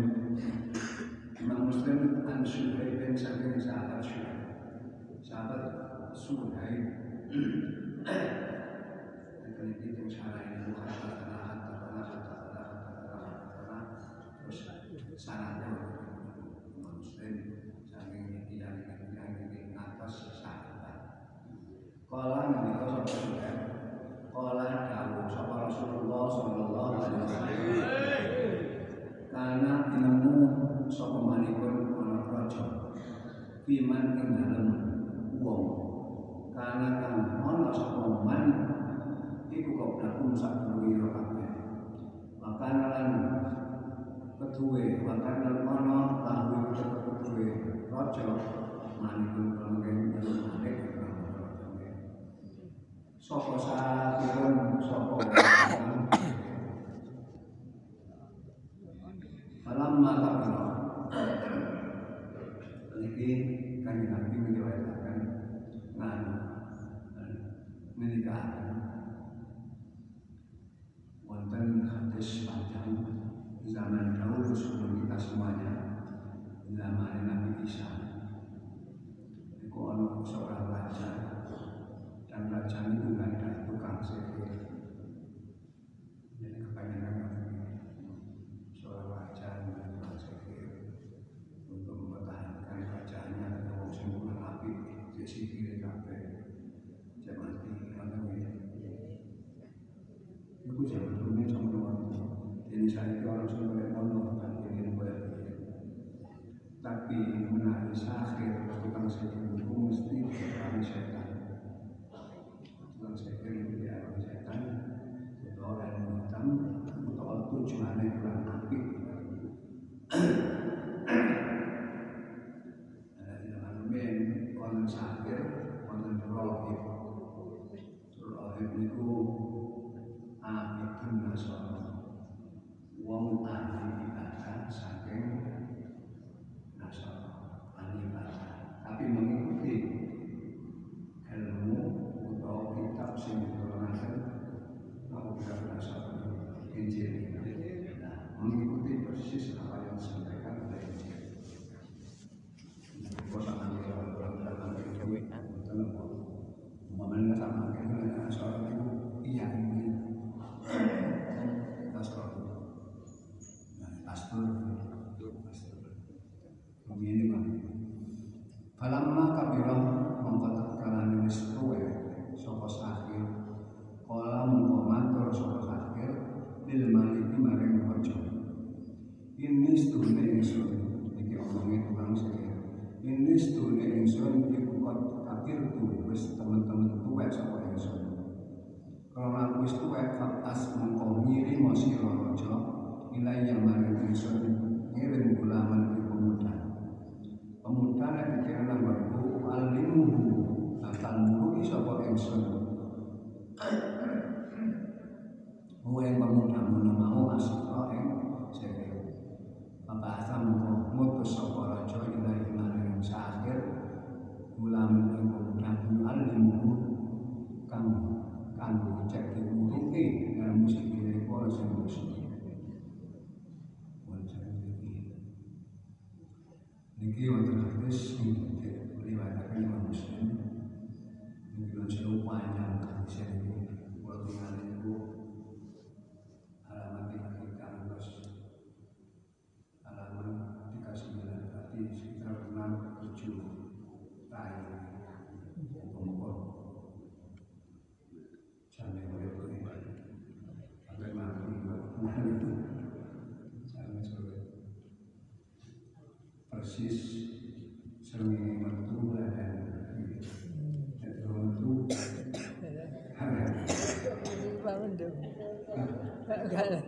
raja maniku kengkeng malik sapa satirun sapa Malam malam. Jadi kan Nabi menjelaskan Nah kan? Menikah. inshallah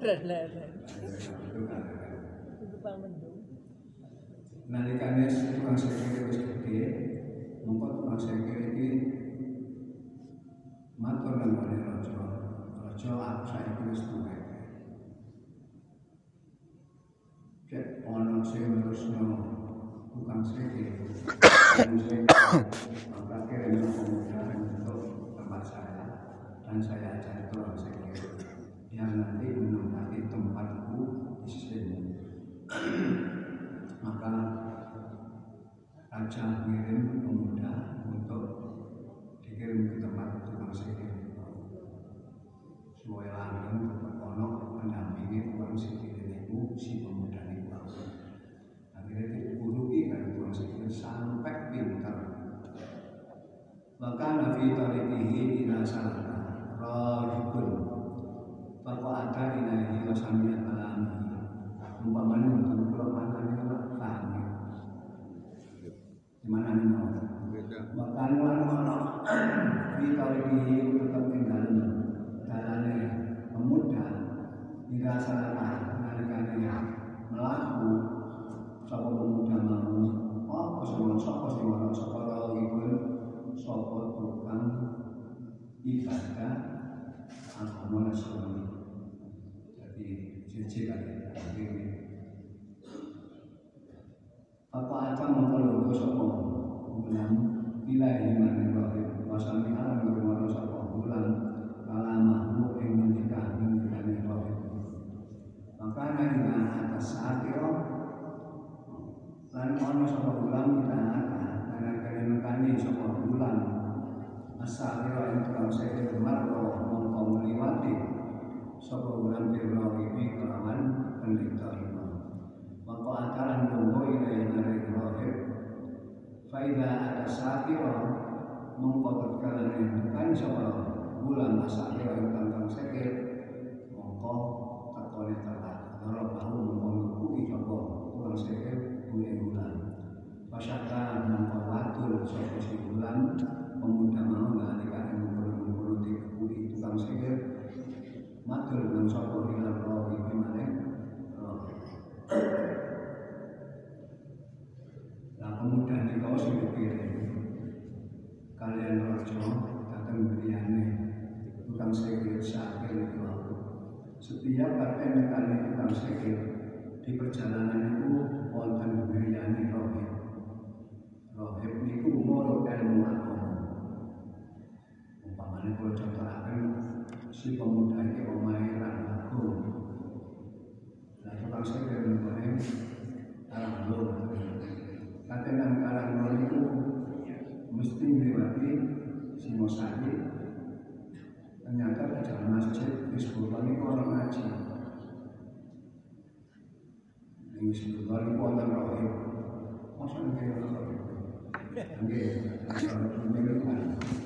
Prahlad है। Salata rahibun Bapak ada ilahi wasami alami. Umpamanya untuk kalau mana itu paham gimana nih mau bahkan lan ono di tarikihi tetap tinggal dalane pemuda ila salata nalikane melaku sapa pemuda mau? Apa semua sapa sing ora sapa rahibun sapa tukang ibadah agama Nasrani. Jadi ini. Apa akan mengkolongku sapa bulan ilahi maning rahim wasami alam bermono sapa bulan kalama mu ing ngendika ngendikane rahim. Maka nek atas yo lan ono sapa bulan kita karena kene mekani sapa bulan asal ing tukang seke marko mongko sapa bulan pirno iki kelawan pendeta iman maka antaran nunggu ila nare rohib faida ada sakira mongko tatkala kan sapa bulan asal ing tukang seke mongko takone telat ora bahu mongko bulan. Pasyaka mongko watul sapa si bulan pemuda mau mengurut di kebuli tukang sihir matur dengan sapa ila roh iki maneh Nah pemuda kau sing kalian rojo datang beriane tukang sihir sakit itu setiap partai nekani tukang sihir di perjalanan itu wonten beriane rohib. Rohib niku ilmu umpamanya kalau contohaken si pemuda ini omahe ragu nah tukang sihir niku arang lo kate nang arang lo niku mesti melewati Singosari ternyata di dalam masjid di sekolah ini orang ngaji. Di sekolah ini orang rohib masa ini orang rohib Nggih, orang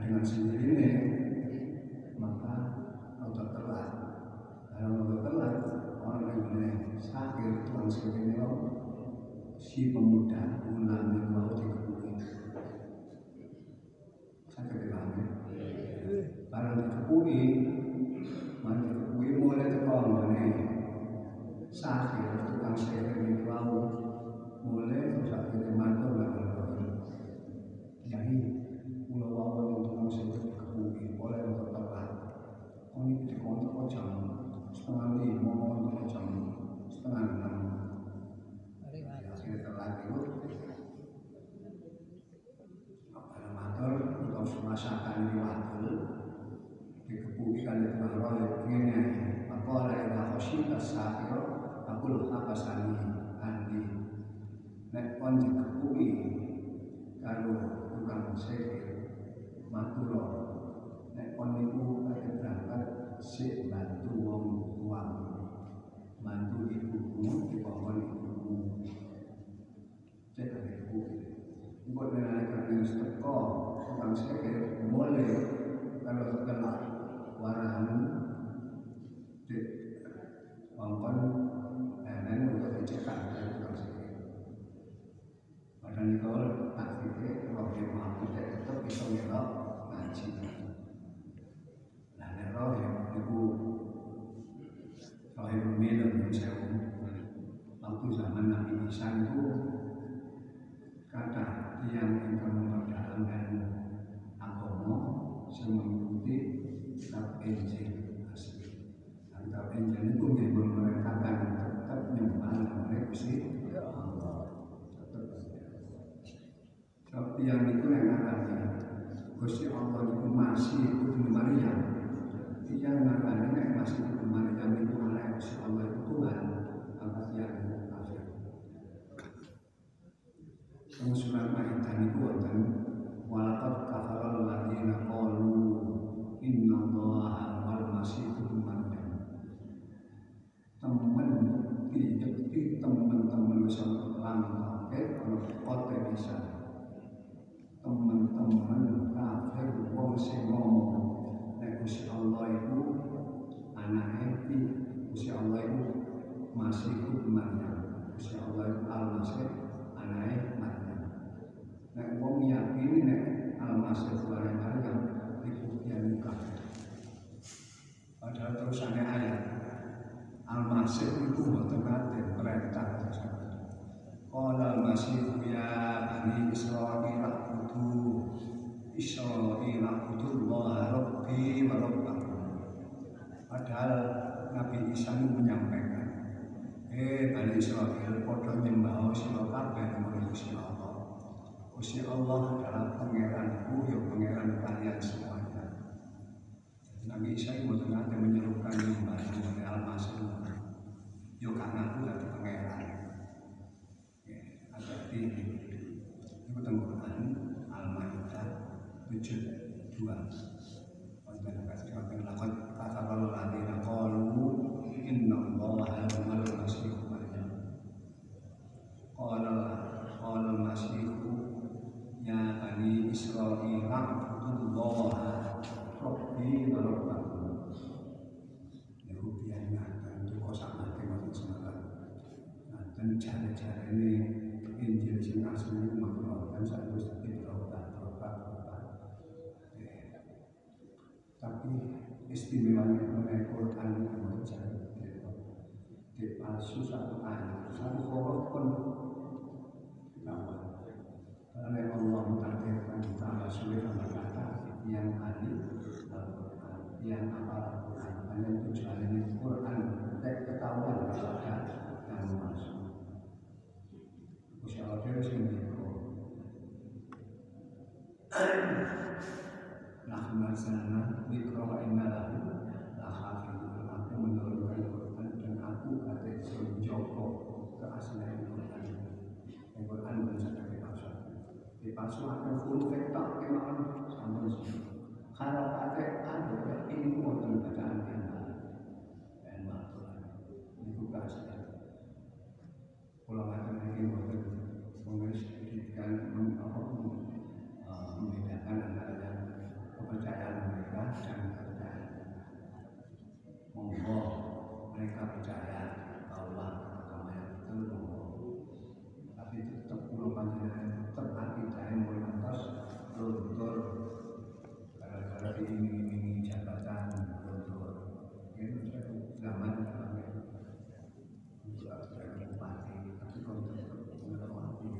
dengan sendirinya maka untuk telat. Kalau untuk telat orang yang boleh sakit tuan sendiri si pemuda bulan yang mau dikebuli sakit di mana barang dikebuli mari dikebuli mulai tekong mana sakit sihir ini mau mulai terus akhirnya mantul lah jadi pulau wawan yang tukang sihir dikebuli boleh untuk telat oh ini dikontrol jam setengah lima mau jam setengah enam hasil telat itu apa matur atau masakan di waktu dikepuki kali pengaruh yang ini apa oleh ila khosyita sahir aku apa sani andi nek pon dikepuki kalau tukang sihir matur nek pon niku kate berangkat sik bantu wong tuamu bantu semuanya. Nabi Isa itu menyerukan nyembah oleh Al-Masih yo karena aku dari pangeran ya, ada di itu Quran Al-Maidah 72 Wonten kasih wonten lakon kata kalau ladina qalu inna allaha wal masih Maryam qala qala al-masih ya bani Israil abdullah rabbi wa rabbakum Yahudi yang akan itu kosak mati waktu semalam. Nah, dan cara-cara ini Injil sing asli itu makhluk dan saya harus tapi berobat, berobat, berobat. Ya. Tapi istimewanya mengenai Quran gitu. Di palsu satu ayat, satu huruf pun dapat. Karena Allah mentakdirkan kita sulit berkata yang adil Al-Quran, yang apa Al-Quran, hanya tujuan ini Quran, tek ketahuan ada yang masuk. Insya Allah dia sendiri Nah, sana dikro wa inna lahu. Aku menurunkan Quran dan aku sing joko keaslian Quran. Yang Quran bukan saja dipalsu. Dipalsu akan full vektor kemauan sampai sini. Kalau pakai ada ini bukan bacaan yang dan Quran. Itu keaslian. Ulama lagi bukan mengistilahkan apa membedakan antara kepercayaan mereka dan kepercayaan monggo mereka percaya bahwa agama yang betul monggo tapi tetap pulau panjenengan tetap akidah yang mulai atas luntur gara-gara diiming-imingi jabatan luntur itu satu zaman kami juga sebagai bupati tapi kalau tetap menghormati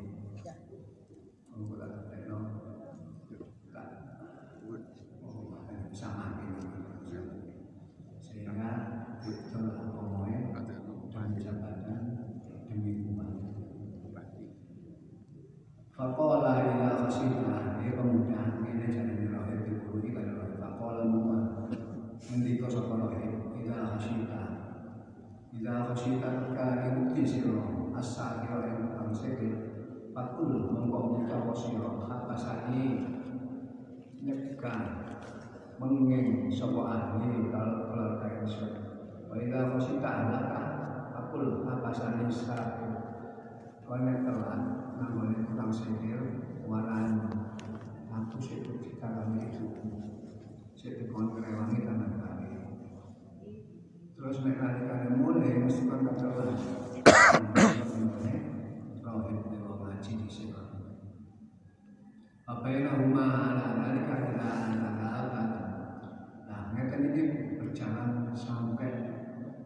menggunakan teknologi bisa mati sehingga betul ngomongnya dan jabatan demi umat Fakola ila khasifah Dia pemuda Ini jadi rohib di bulu Ika rohib Fakola muka Mendiko sopa rohib Ila khasifah Ila khasifah Kali bukti siro Asa kira yang tukang sekil Fakul mengkau ucap siro Hapa sani Nyekkan Mengeng sopa ahli Kalau keluarga Yesus Ila khasifah Alaka Fakul hapa sani Sakil Konek telan namanya tukang sihir waran aku sih kita kami itu. Saya dikon kerewangi tangan kami terus nek kali mulai mesti kan kata lah dewa ngaji di sini. Apa yang rumah anak-anak kata anak-anak. Nah ngeten ini berjalan sampai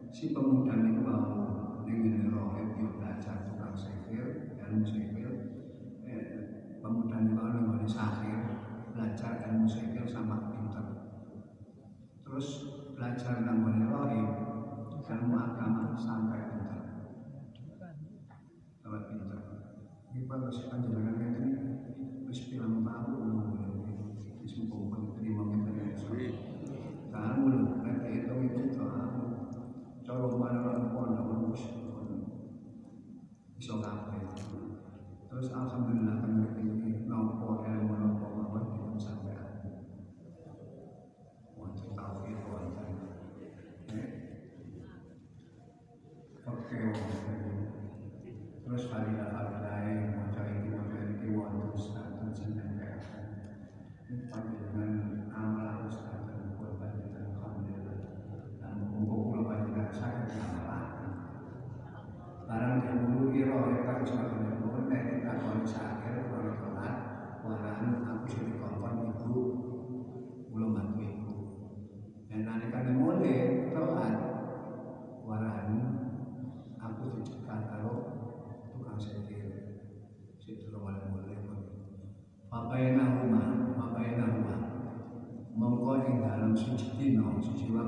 si pemuda ini mau dengan rohib belajar sipil, ilmu sipil eh, kemudian juga namanya Syakir belajar ilmu sipil sama pinter. Terus belajar namanya Rohim ilmu agama sampai pinter. Sampai pinter. Ini bagus panjenengan ini terus bilang tahu wis mumpung yang kita tahu lho itu itu tahu. Coba mana orang pondok iso ngapain terus alhamdulillah kan ini nampa ilmu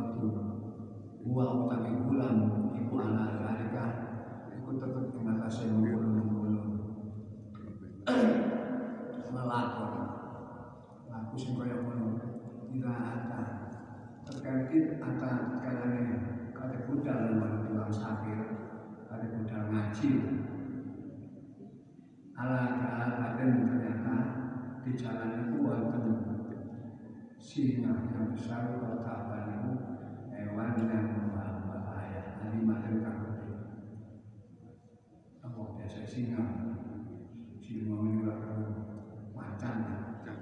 waktu buang tapi bulan ibu anak mereka ikut tetap dengan kasih mulu mulu melakon. Laku sing kaya ngono tidak ada. Terkait akan kalane kata budal lan tuang sakir kata budal ngaji. Ala keadaan ternyata di jalan itu wonten. Singa yang besar kota yang biasa singa? Singa ini kalau macan macan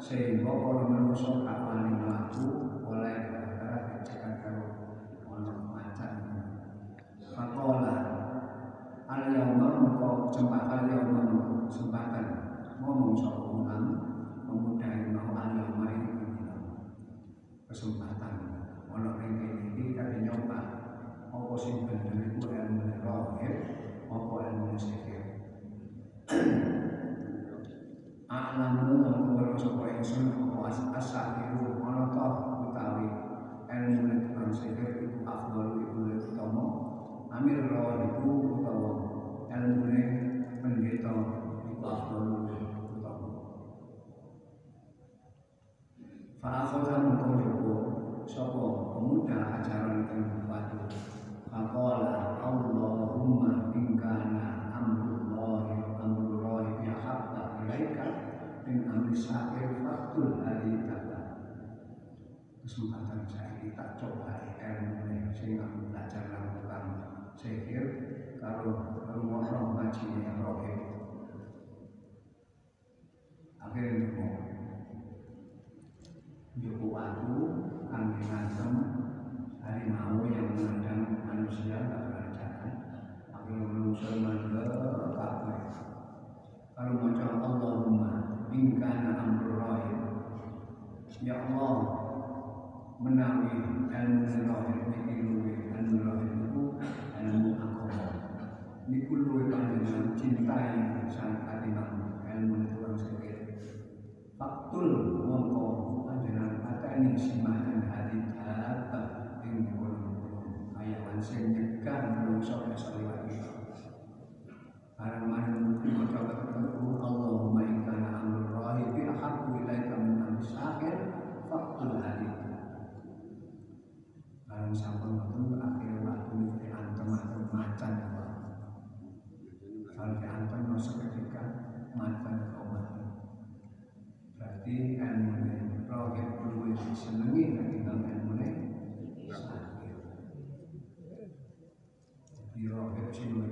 sehingga kapan melaku oleh macan. Jembatan ngomong sapa ulang memudahi mau al yauma ini kesempatan ono ring kene iki kate nyoba apa sing bener iku ilmu rohib apa ilmu sihir A'lamu mengko weruh sapa ingsun ta utawi ilmu tukang sihir iku iku amir rawon iku utawa ilmune pendeta iku afdalu utama. Fa'akhudha mengko jopo sapa pemuda ajaran Faqala Allahumma in kana amrullahi amrullahi bi habba ilaika min amri sa'ir faktul haditaka kesempatan saya ini tak coba ilmu sing aku belajar nang tukang sihir kalau ngaji yang rohib akhirnya mau Joko kami ngantem harimau yang menendang manusia kerajaan akhirnya manusia mandek kabeh kalau macam Allahumma in kana amrul rahim ya Allah menawi ilmu rohim niki luwe ilmu rohim itu ilmu agama niku luwe panjenengan cintai sang katimbang ilmu itu orang sedikit faktul mongko panjenengan atani simahan hati apa ing gunung ayawan iso liwat iki Barang mana maca ketemu Allahumma in kana amrul rahim bi ahabbu ilaika min amri sahir faktul hadith Barang sampun ngoten akhir waktu ini diantem antem macan apa. Kalau diantem no seketika macan mati. Berarti ilmu rohib perlu disenangi ketimbang ilmu sakit. Jadi rohib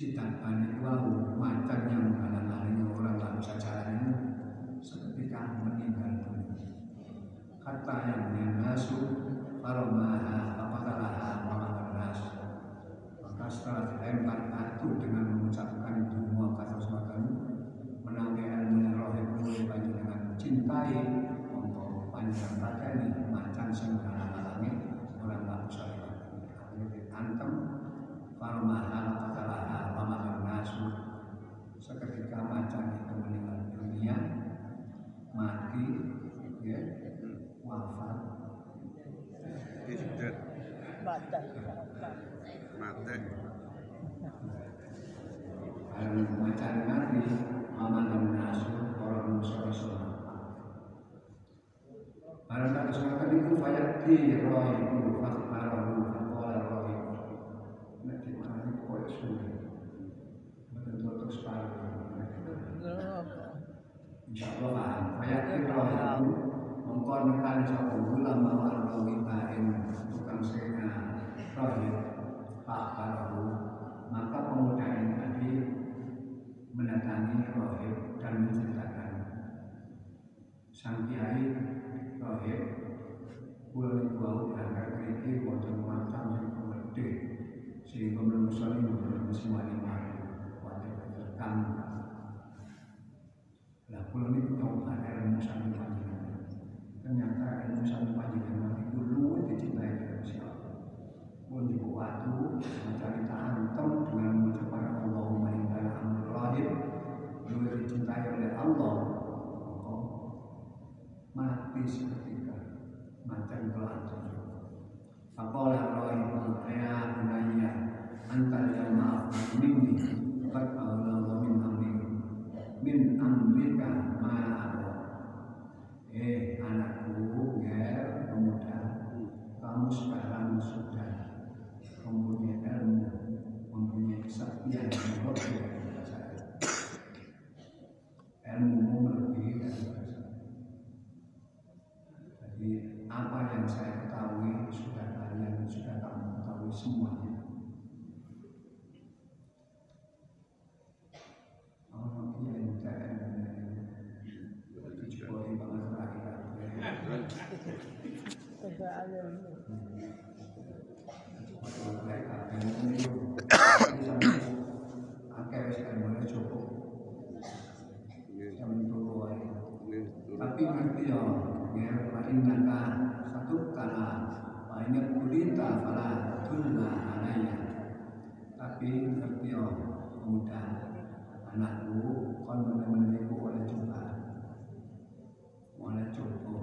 si tanpa wau macan yang menghalang-halangi orang bisa jalan itu seketika meninggal dunia. Kata yang menasu faromaha apakah mama nasu maka setelah dilempar batu dengan mengucapkan dua kata semacam menangi ilmu rohib mulai banyak dengan cintai untuk panjang pateni macan sing menghalang-halangi orang tak bisa antem farmaha fatalaha pamakan nasu seketika macan itu meninggal dunia mati ya wafat Batas. Mati. Kalau macan mati pamakan nasu orang itu fayati roh itu ini rohib dan menceritakan. Sang kiai rohib kula niku wau wajah mriki wonten mantan ingkang wedhi sehingga menungso niku semuanya mari wonten keterkan lah kula ada ternyata ilmu sami panjenengan itu luwih dicintai dening siapa? Pun dibuat tuh mencari tahan dengan mengucapkan Allahumma inna alhamdulillah Allah mati seketika macam pelacur Fakola rohi ya antar yang maaf Allah min amri min amrika ma'ala Eh anakku ya pemuda kamu sekarang sudah mempunyai ilmu mempunyai kesaktian Nyekulita fala tulma alaya Tapi ngerti oh, muda. Anakku kon bener-bener oleh coba. Oleh coba.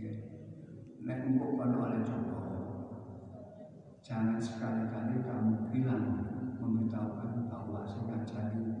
Ya. Nek mbok kon oleh coba Jangan sekali-kali kamu bilang Memberitahukan bahwa sengaja itu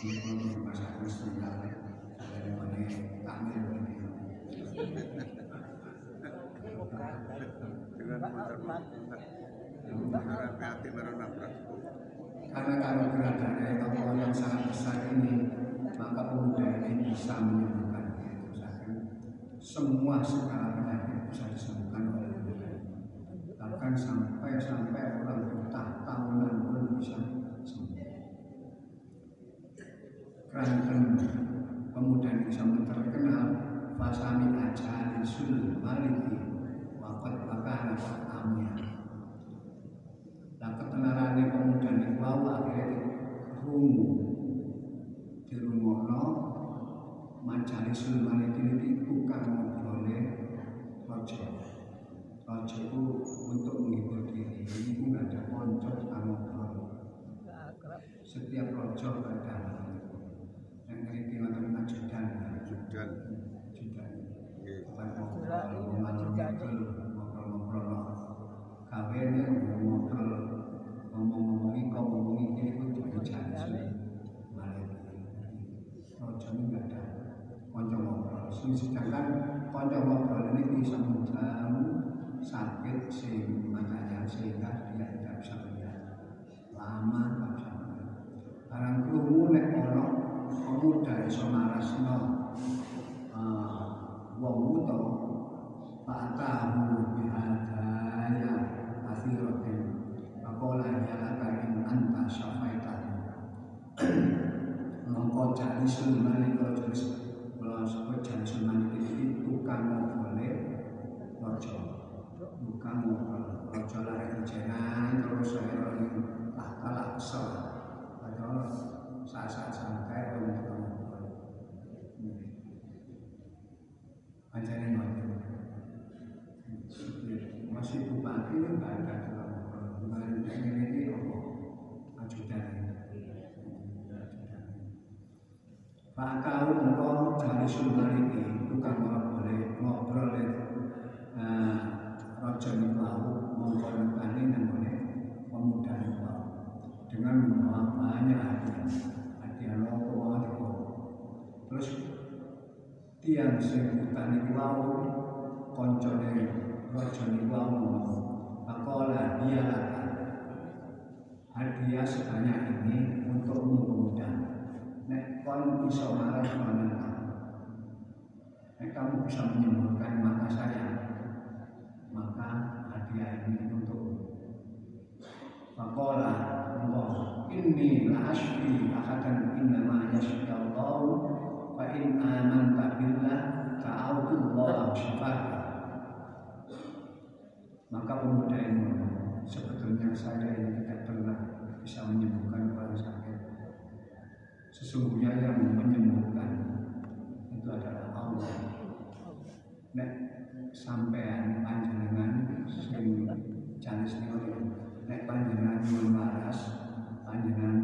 sendal dari karena kalau gerakannya Allah yang sangat besar ini maka pemuda ini bisa menyembuhkan. Semua penyakit bisa disembuhkan oleh pemuda bahkan sampai orang buta tahunan pun bisa sembuh pemuda ini bisa terkenal fasami aja sul maliki wakat bakana amnya Nah ketenarannya pemuda ini wau akhirnya rungu di rumahno mancari sulmane ini tukang ngobrolnya rojo. Rojo itu untuk menghibur diri itu nggak ada konco tukang ngobrol. Akrab setiap rojo ada Bukan ngobrol ngomong-ngomongi kok ngomongi ini pun juga janji Sing sedangkan konco ngobrol ini bisa menjamu sakit sing makanya sehingga dia tidak bisa melihat. Lama tidak bisa melihat. Barang krungu nek ono pemuda iso marasno eh, wuto. Fa'atahu bihadaya akhiratin Pakola ya. Laka anta syafaitahu Mongko jani sulmani kalau jenis Kalau sebut jani sulmani ini tukang ngobrolnya Rojo. Tukang ngobrol Rojo lari kejenan Terus saya kalah kesel Padahal saat-saat santai Orang tukang ngobrol Ajarin ngobrol masih itu nggak ada tukang ngobrol kemarin pengen ini apa? Ajudan Pak tahu engkau dari sumber ini. Tukang ngobrol ngobrol eh, rojo ini mau mengkon kali namanya pemuda ini mau dengan membawa banyak hadiah. Hadiah loko mau terus tiang sing hutan iki wau wau ngomong Pakola dia hadiah sebanyak ini untukmu pemuda nek kon bisa marah menentang nek kamu bisa menyembuhkan mata saya maka hadiah ini untukmu Pakola Allah inni la ashfi ahadan innama yashfi Allah fa in amanta billah ta'awdu Allah syafaka maka pemuda ini sebetulnya saya ini tidak pernah bisa menyembuhkan orang sakit. Sesungguhnya yang menyembuhkan itu adalah Allah. Nek sampean panjenengan sing janis nek panjenengan waras panjenengan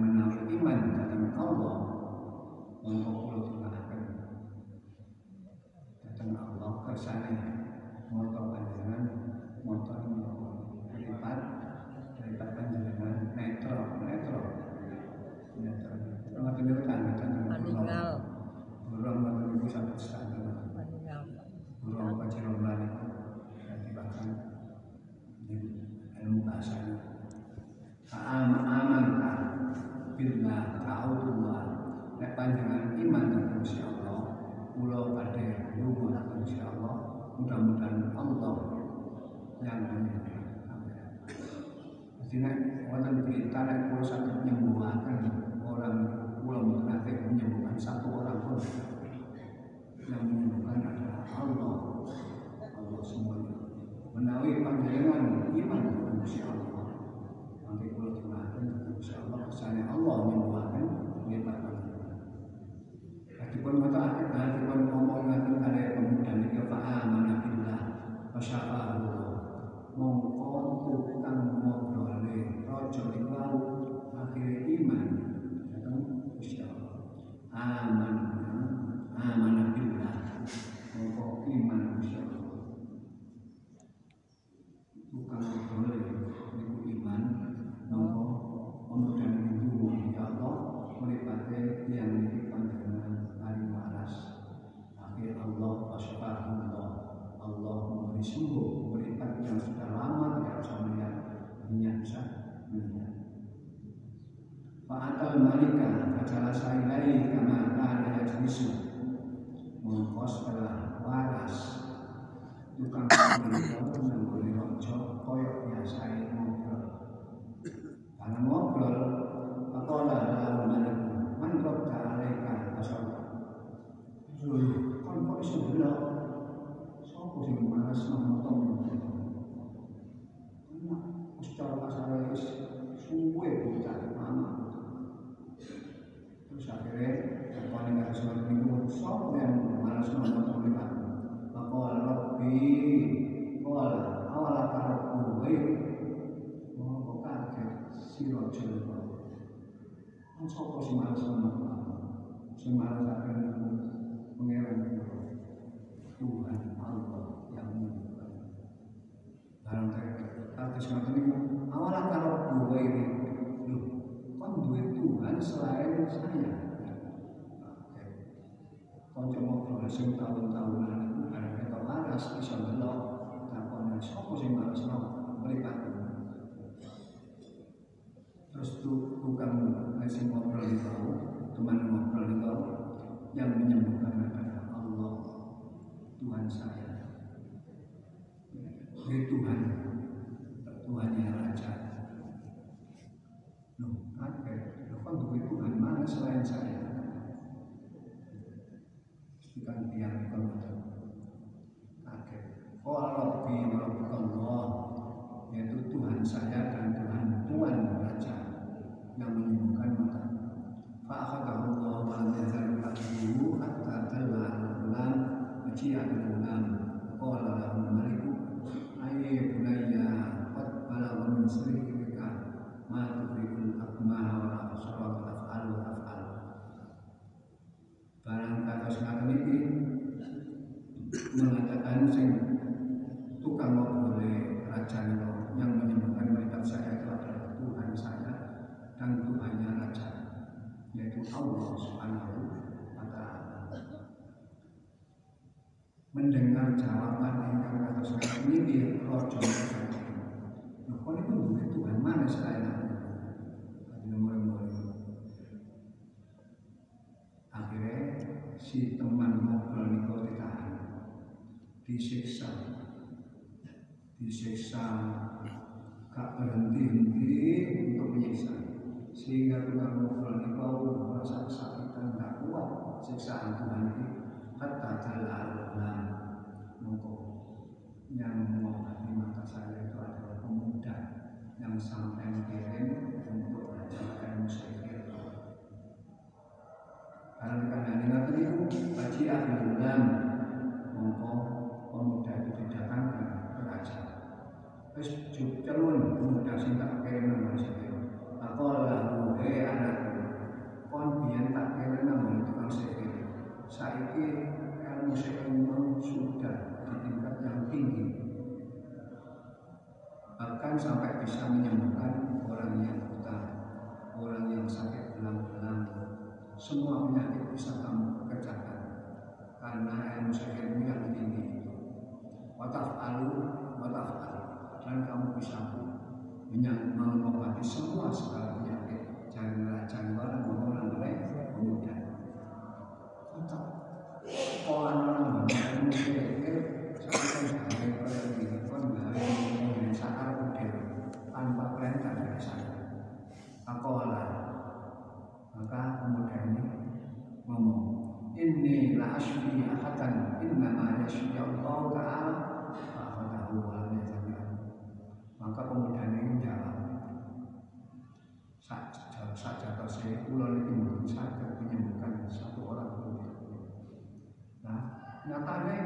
Nah, nyatane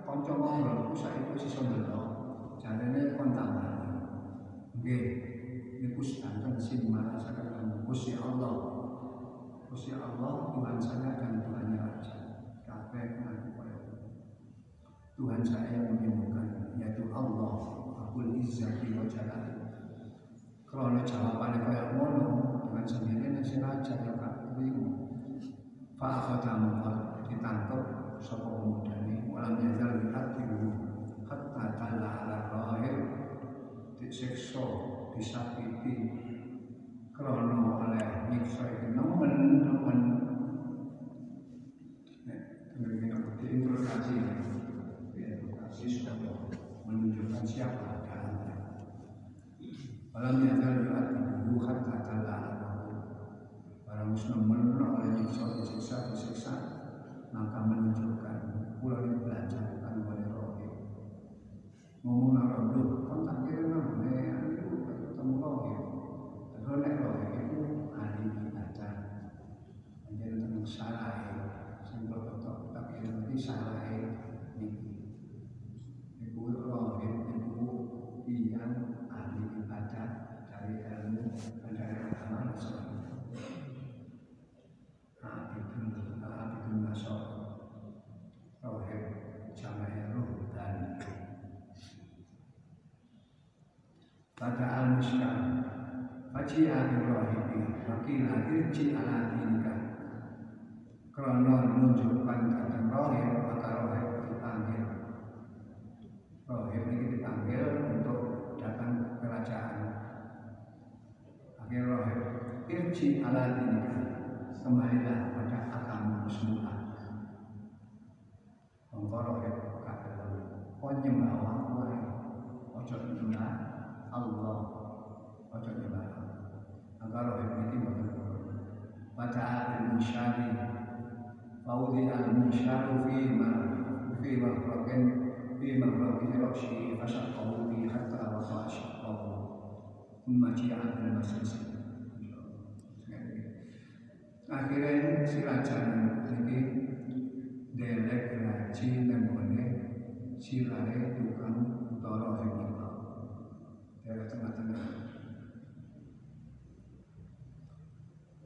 kanca itu si wis iso ndelok. oke ini tambah. Nggih, niku santen sing marang sakramene Gusti Allah. Gusti Allah Tuhan saya dan Tuhan Raja. Kabeh ngaku kaya Tuhan saya yang menyembuhkan yaitu Allah Rabbul Izzati wa Jalali. Krono jawabannya kaya mono dengan sendiri sing raja yang kak kuwi. Fa ditangkap sapa mudane walam yazal yuhadiru hatta tala ala rahil disiksa disakiti. Krana oleh nyiksa iki nemen-nemen. Nek ngene iki interogasi sudah menunjukkan siapa anda walam yazal yuhadiru hati tala ala rahil Barang wis nemen oleh nyiksa disiksa disiksa maka menunjukkan pulau ini belajar kan oleh rohnya ngomong nara lu kan tak kira namanya itu ketemu rohnya terus nek rohnya itu ahli baca menjadi tentang salah simpel betul tak kira nanti salah ini ibu rohnya ibu yang ahli baca dari ilmu dan dari agama dan sebagainya Abidun Abidun Nasor Rohib Jamaah Ruh dan Pada al-Muskam Faji Abi Rohibi Wakila irji ala dinika Krono menunjukkan datang Rohib Maka Rohib dipanggil Rohib ini dipanggil untuk datang ke kerajaan Akhirnya Rohib Irji ala dinika Kembalilah pada agama semula Mengkorok ya kata Kau nyembah wae Ojo nyembah Allah Ojo nyembah Agar roh ini betul Baca al-musyari Faudi al-musyari Fima Fima Rakin Fima Rakin Roshi Fasakawu Fi hatta Wasa Asyakawu Thumma ji'an al-masjid akhirnya si raja ini delek raji nemone si lare tukang utara hingga daerah tengah-tengah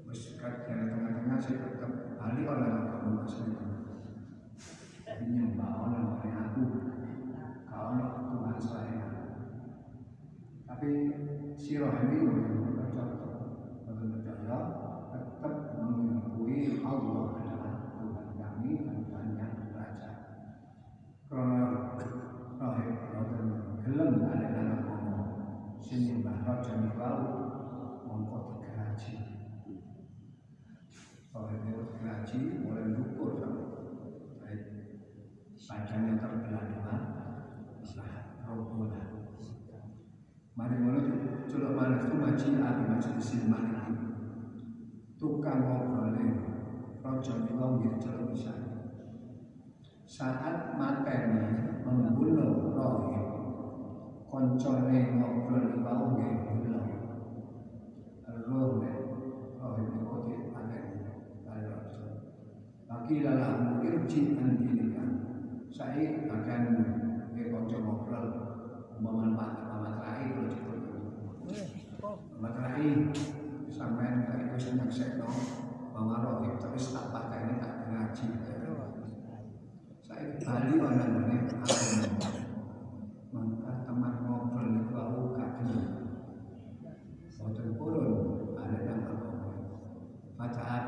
Bersekat daerah tengah-tengah sih tetap balik oleh kamu asli nyembah oleh oleh aku kau nak Tuhan saya tapi si roh ini betul betul percaya tetap mengakui Allah adalah Tuhan kami dan Tuhan yang raja. Karena rahib dan gelem ada dalam ngomong senimbah raja nilau mongko dikeraji. Oleh itu dikeraji mulai lukur baik. Badannya terbelah dua Islah robolah Mari mulai celok mana itu maji abi majelis maliki tukang ngobrolin rojo niwa wirjo bisa. Saat mateni membunuh rohim koncone ngobrol niwa wirjo roh ne rohim niwa di mateni dari rojo lagi lalang irji andinika saya akan ke konco ngobrol memanfaatkan matrai kalau matrai sampai dari itu senang sekno bahwa rohim terus tak pakai ini tak ngaji. Saya Bali orang ini maka teman ngobrol itu aku kaki Boten purun ada yang apa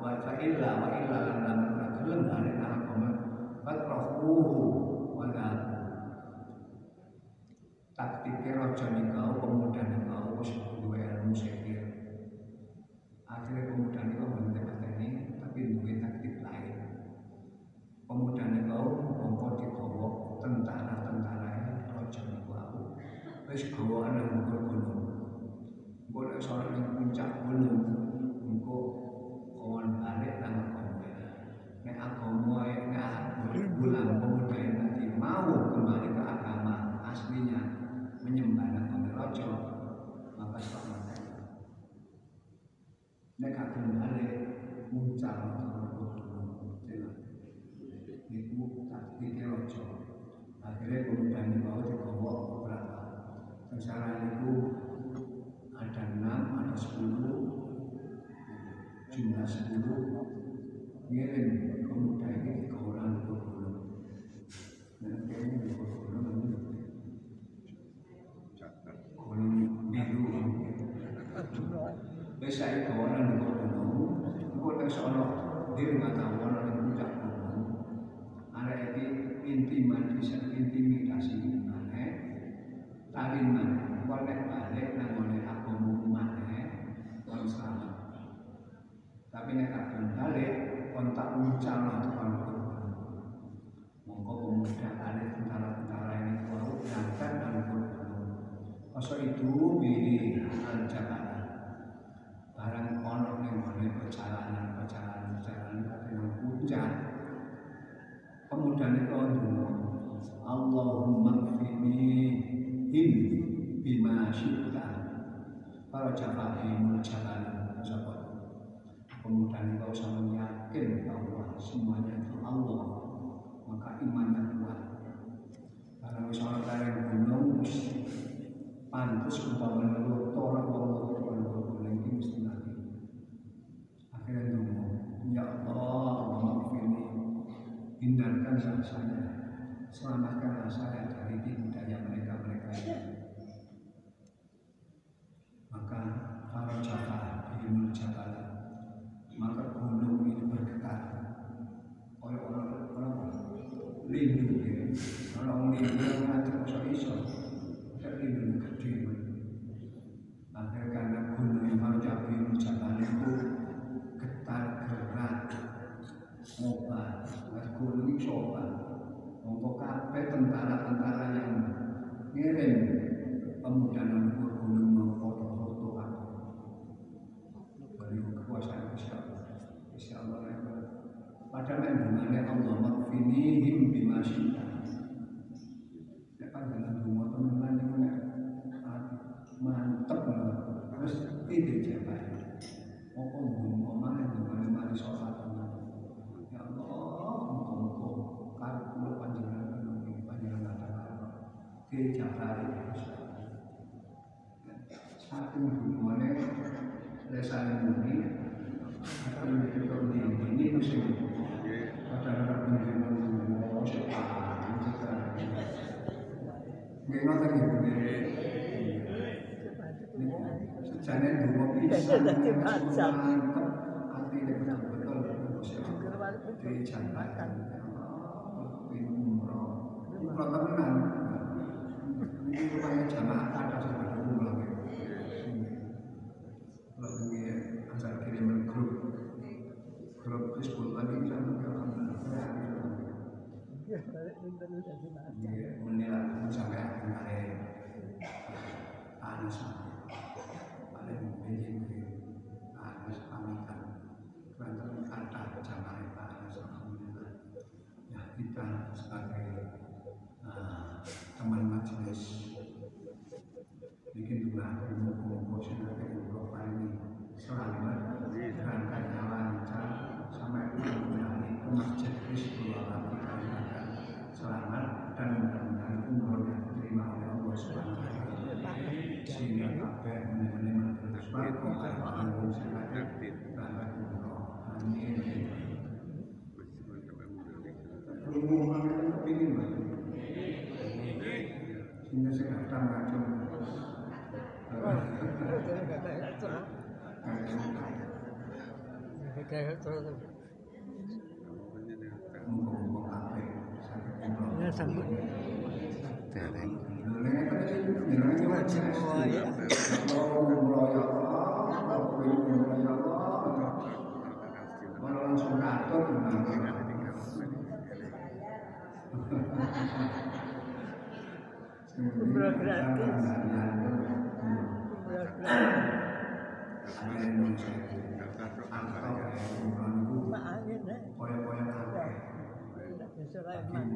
wa fa'illa wa illa lam nakun ala nakum fatrafuhu kecamatan. Nek kagem balik mucal Niku tadi pikir. Akhirnya kemudian dibawa dibawa beberapa. Secara itu ada enam, ada sepuluh, jumlah sepuluh. Ngirim kemudian ini ke orang itu belum. Nah, berdoa Allahumma fihim bima syi'ta. Para jabahim jalan jabat kemudian kau sama yakin bahwa semuanya itu Allah. Maka imannya kuat. Karena misalnya kalian gunung pantas umpamanya lu tolak Allah. 看一下。Umroh gratis. Umroh gratis. Pak angin. Sulaiman.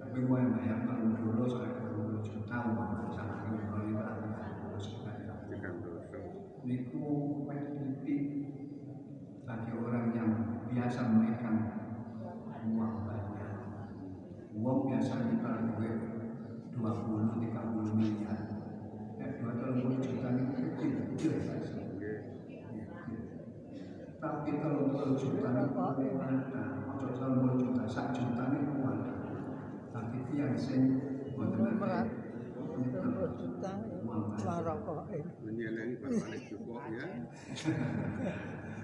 Tapi gue yang bayar kalau dulu saya dulu juta uang sama ini kalau itu aku dulu sekitar Niku PDP bagi orang yang biasa memegang uang banyak. Uang biasanya kalau duit 20 30 miliar. Ya 20 juta ini kecil kecil saja. Tapi kalau 20 juta ini ada, ojo 30 juta, 1 juta ini ada. Tapi tiang sing. 20 juta. Lah rokok ini. Menyelengi balik cukup ya. [LAUGHS]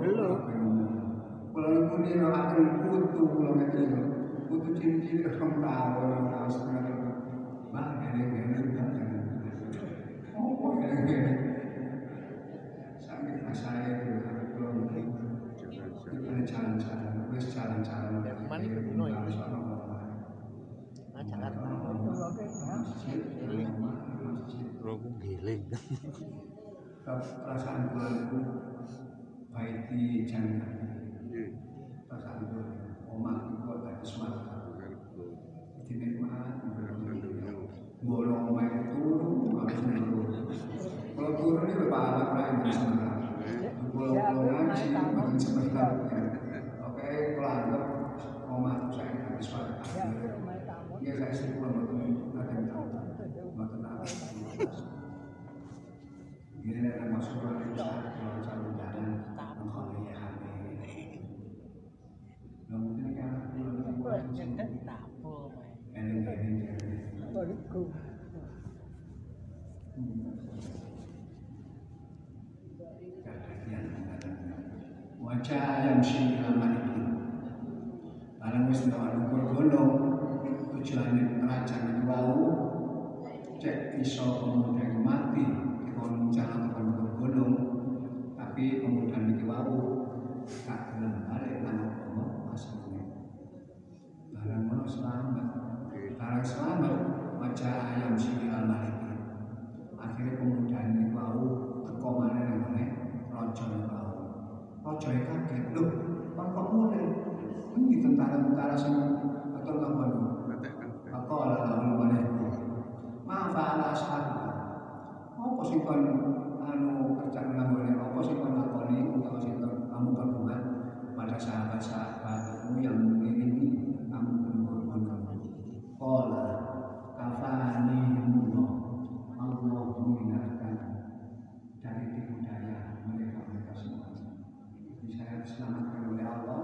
Belum. Akan kalau putu cincin orang tahu ini ini Oh, ini ini. Sampai pas saya itu belum itu jalan-jalan, wes jalan-jalan. Mana itu ya? Nah, masjid. Roku giling. Perasaan gue itu baik di jannah. Perasaan gue, omah itu tadi suara. Dinikmat, bolong omah itu turun, harus turun. Kalau turun ini lebih alat lain di sana. Pulau-pulau ngaji, makin sebenarnya. Oke, kalau anggap omah itu saya suara. Ya, rumah tamu. Ya saya sih pulang Ada masuk ke mungkin kan. Bariku. Wajah yang sih itu. Barang wis ndak tujuane wau cek iso pemuda iku mati jalan ukur gunung, tapi pemuda iki wau gak gelem balik nang kono asline. Barang ngono selamat, barang selamat wajah ayam sih itu. Akhirnya pemuda ini wau teko nang ngene raja wau. Raja kaget, lho, kon kok mulai? Ini tentara-tentara semua nggak benar? Apa lalu balik? Maaf ala sahabat. Apa sih kon anu kerja nggak Apa sih kon lakoni utawa kon kamu berbuat pada sahabat-sahabatmu yang mengiringi kamu berkorban kamu? Kola kafani Allah Allah mengingatkan dari tipu daya mereka mereka semua. Saya diselamatkan oleh Allah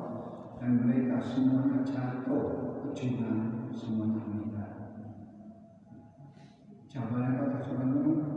dan mereka semuanya jatuh ke semuanya meninggal. Jawaban kata Tuhan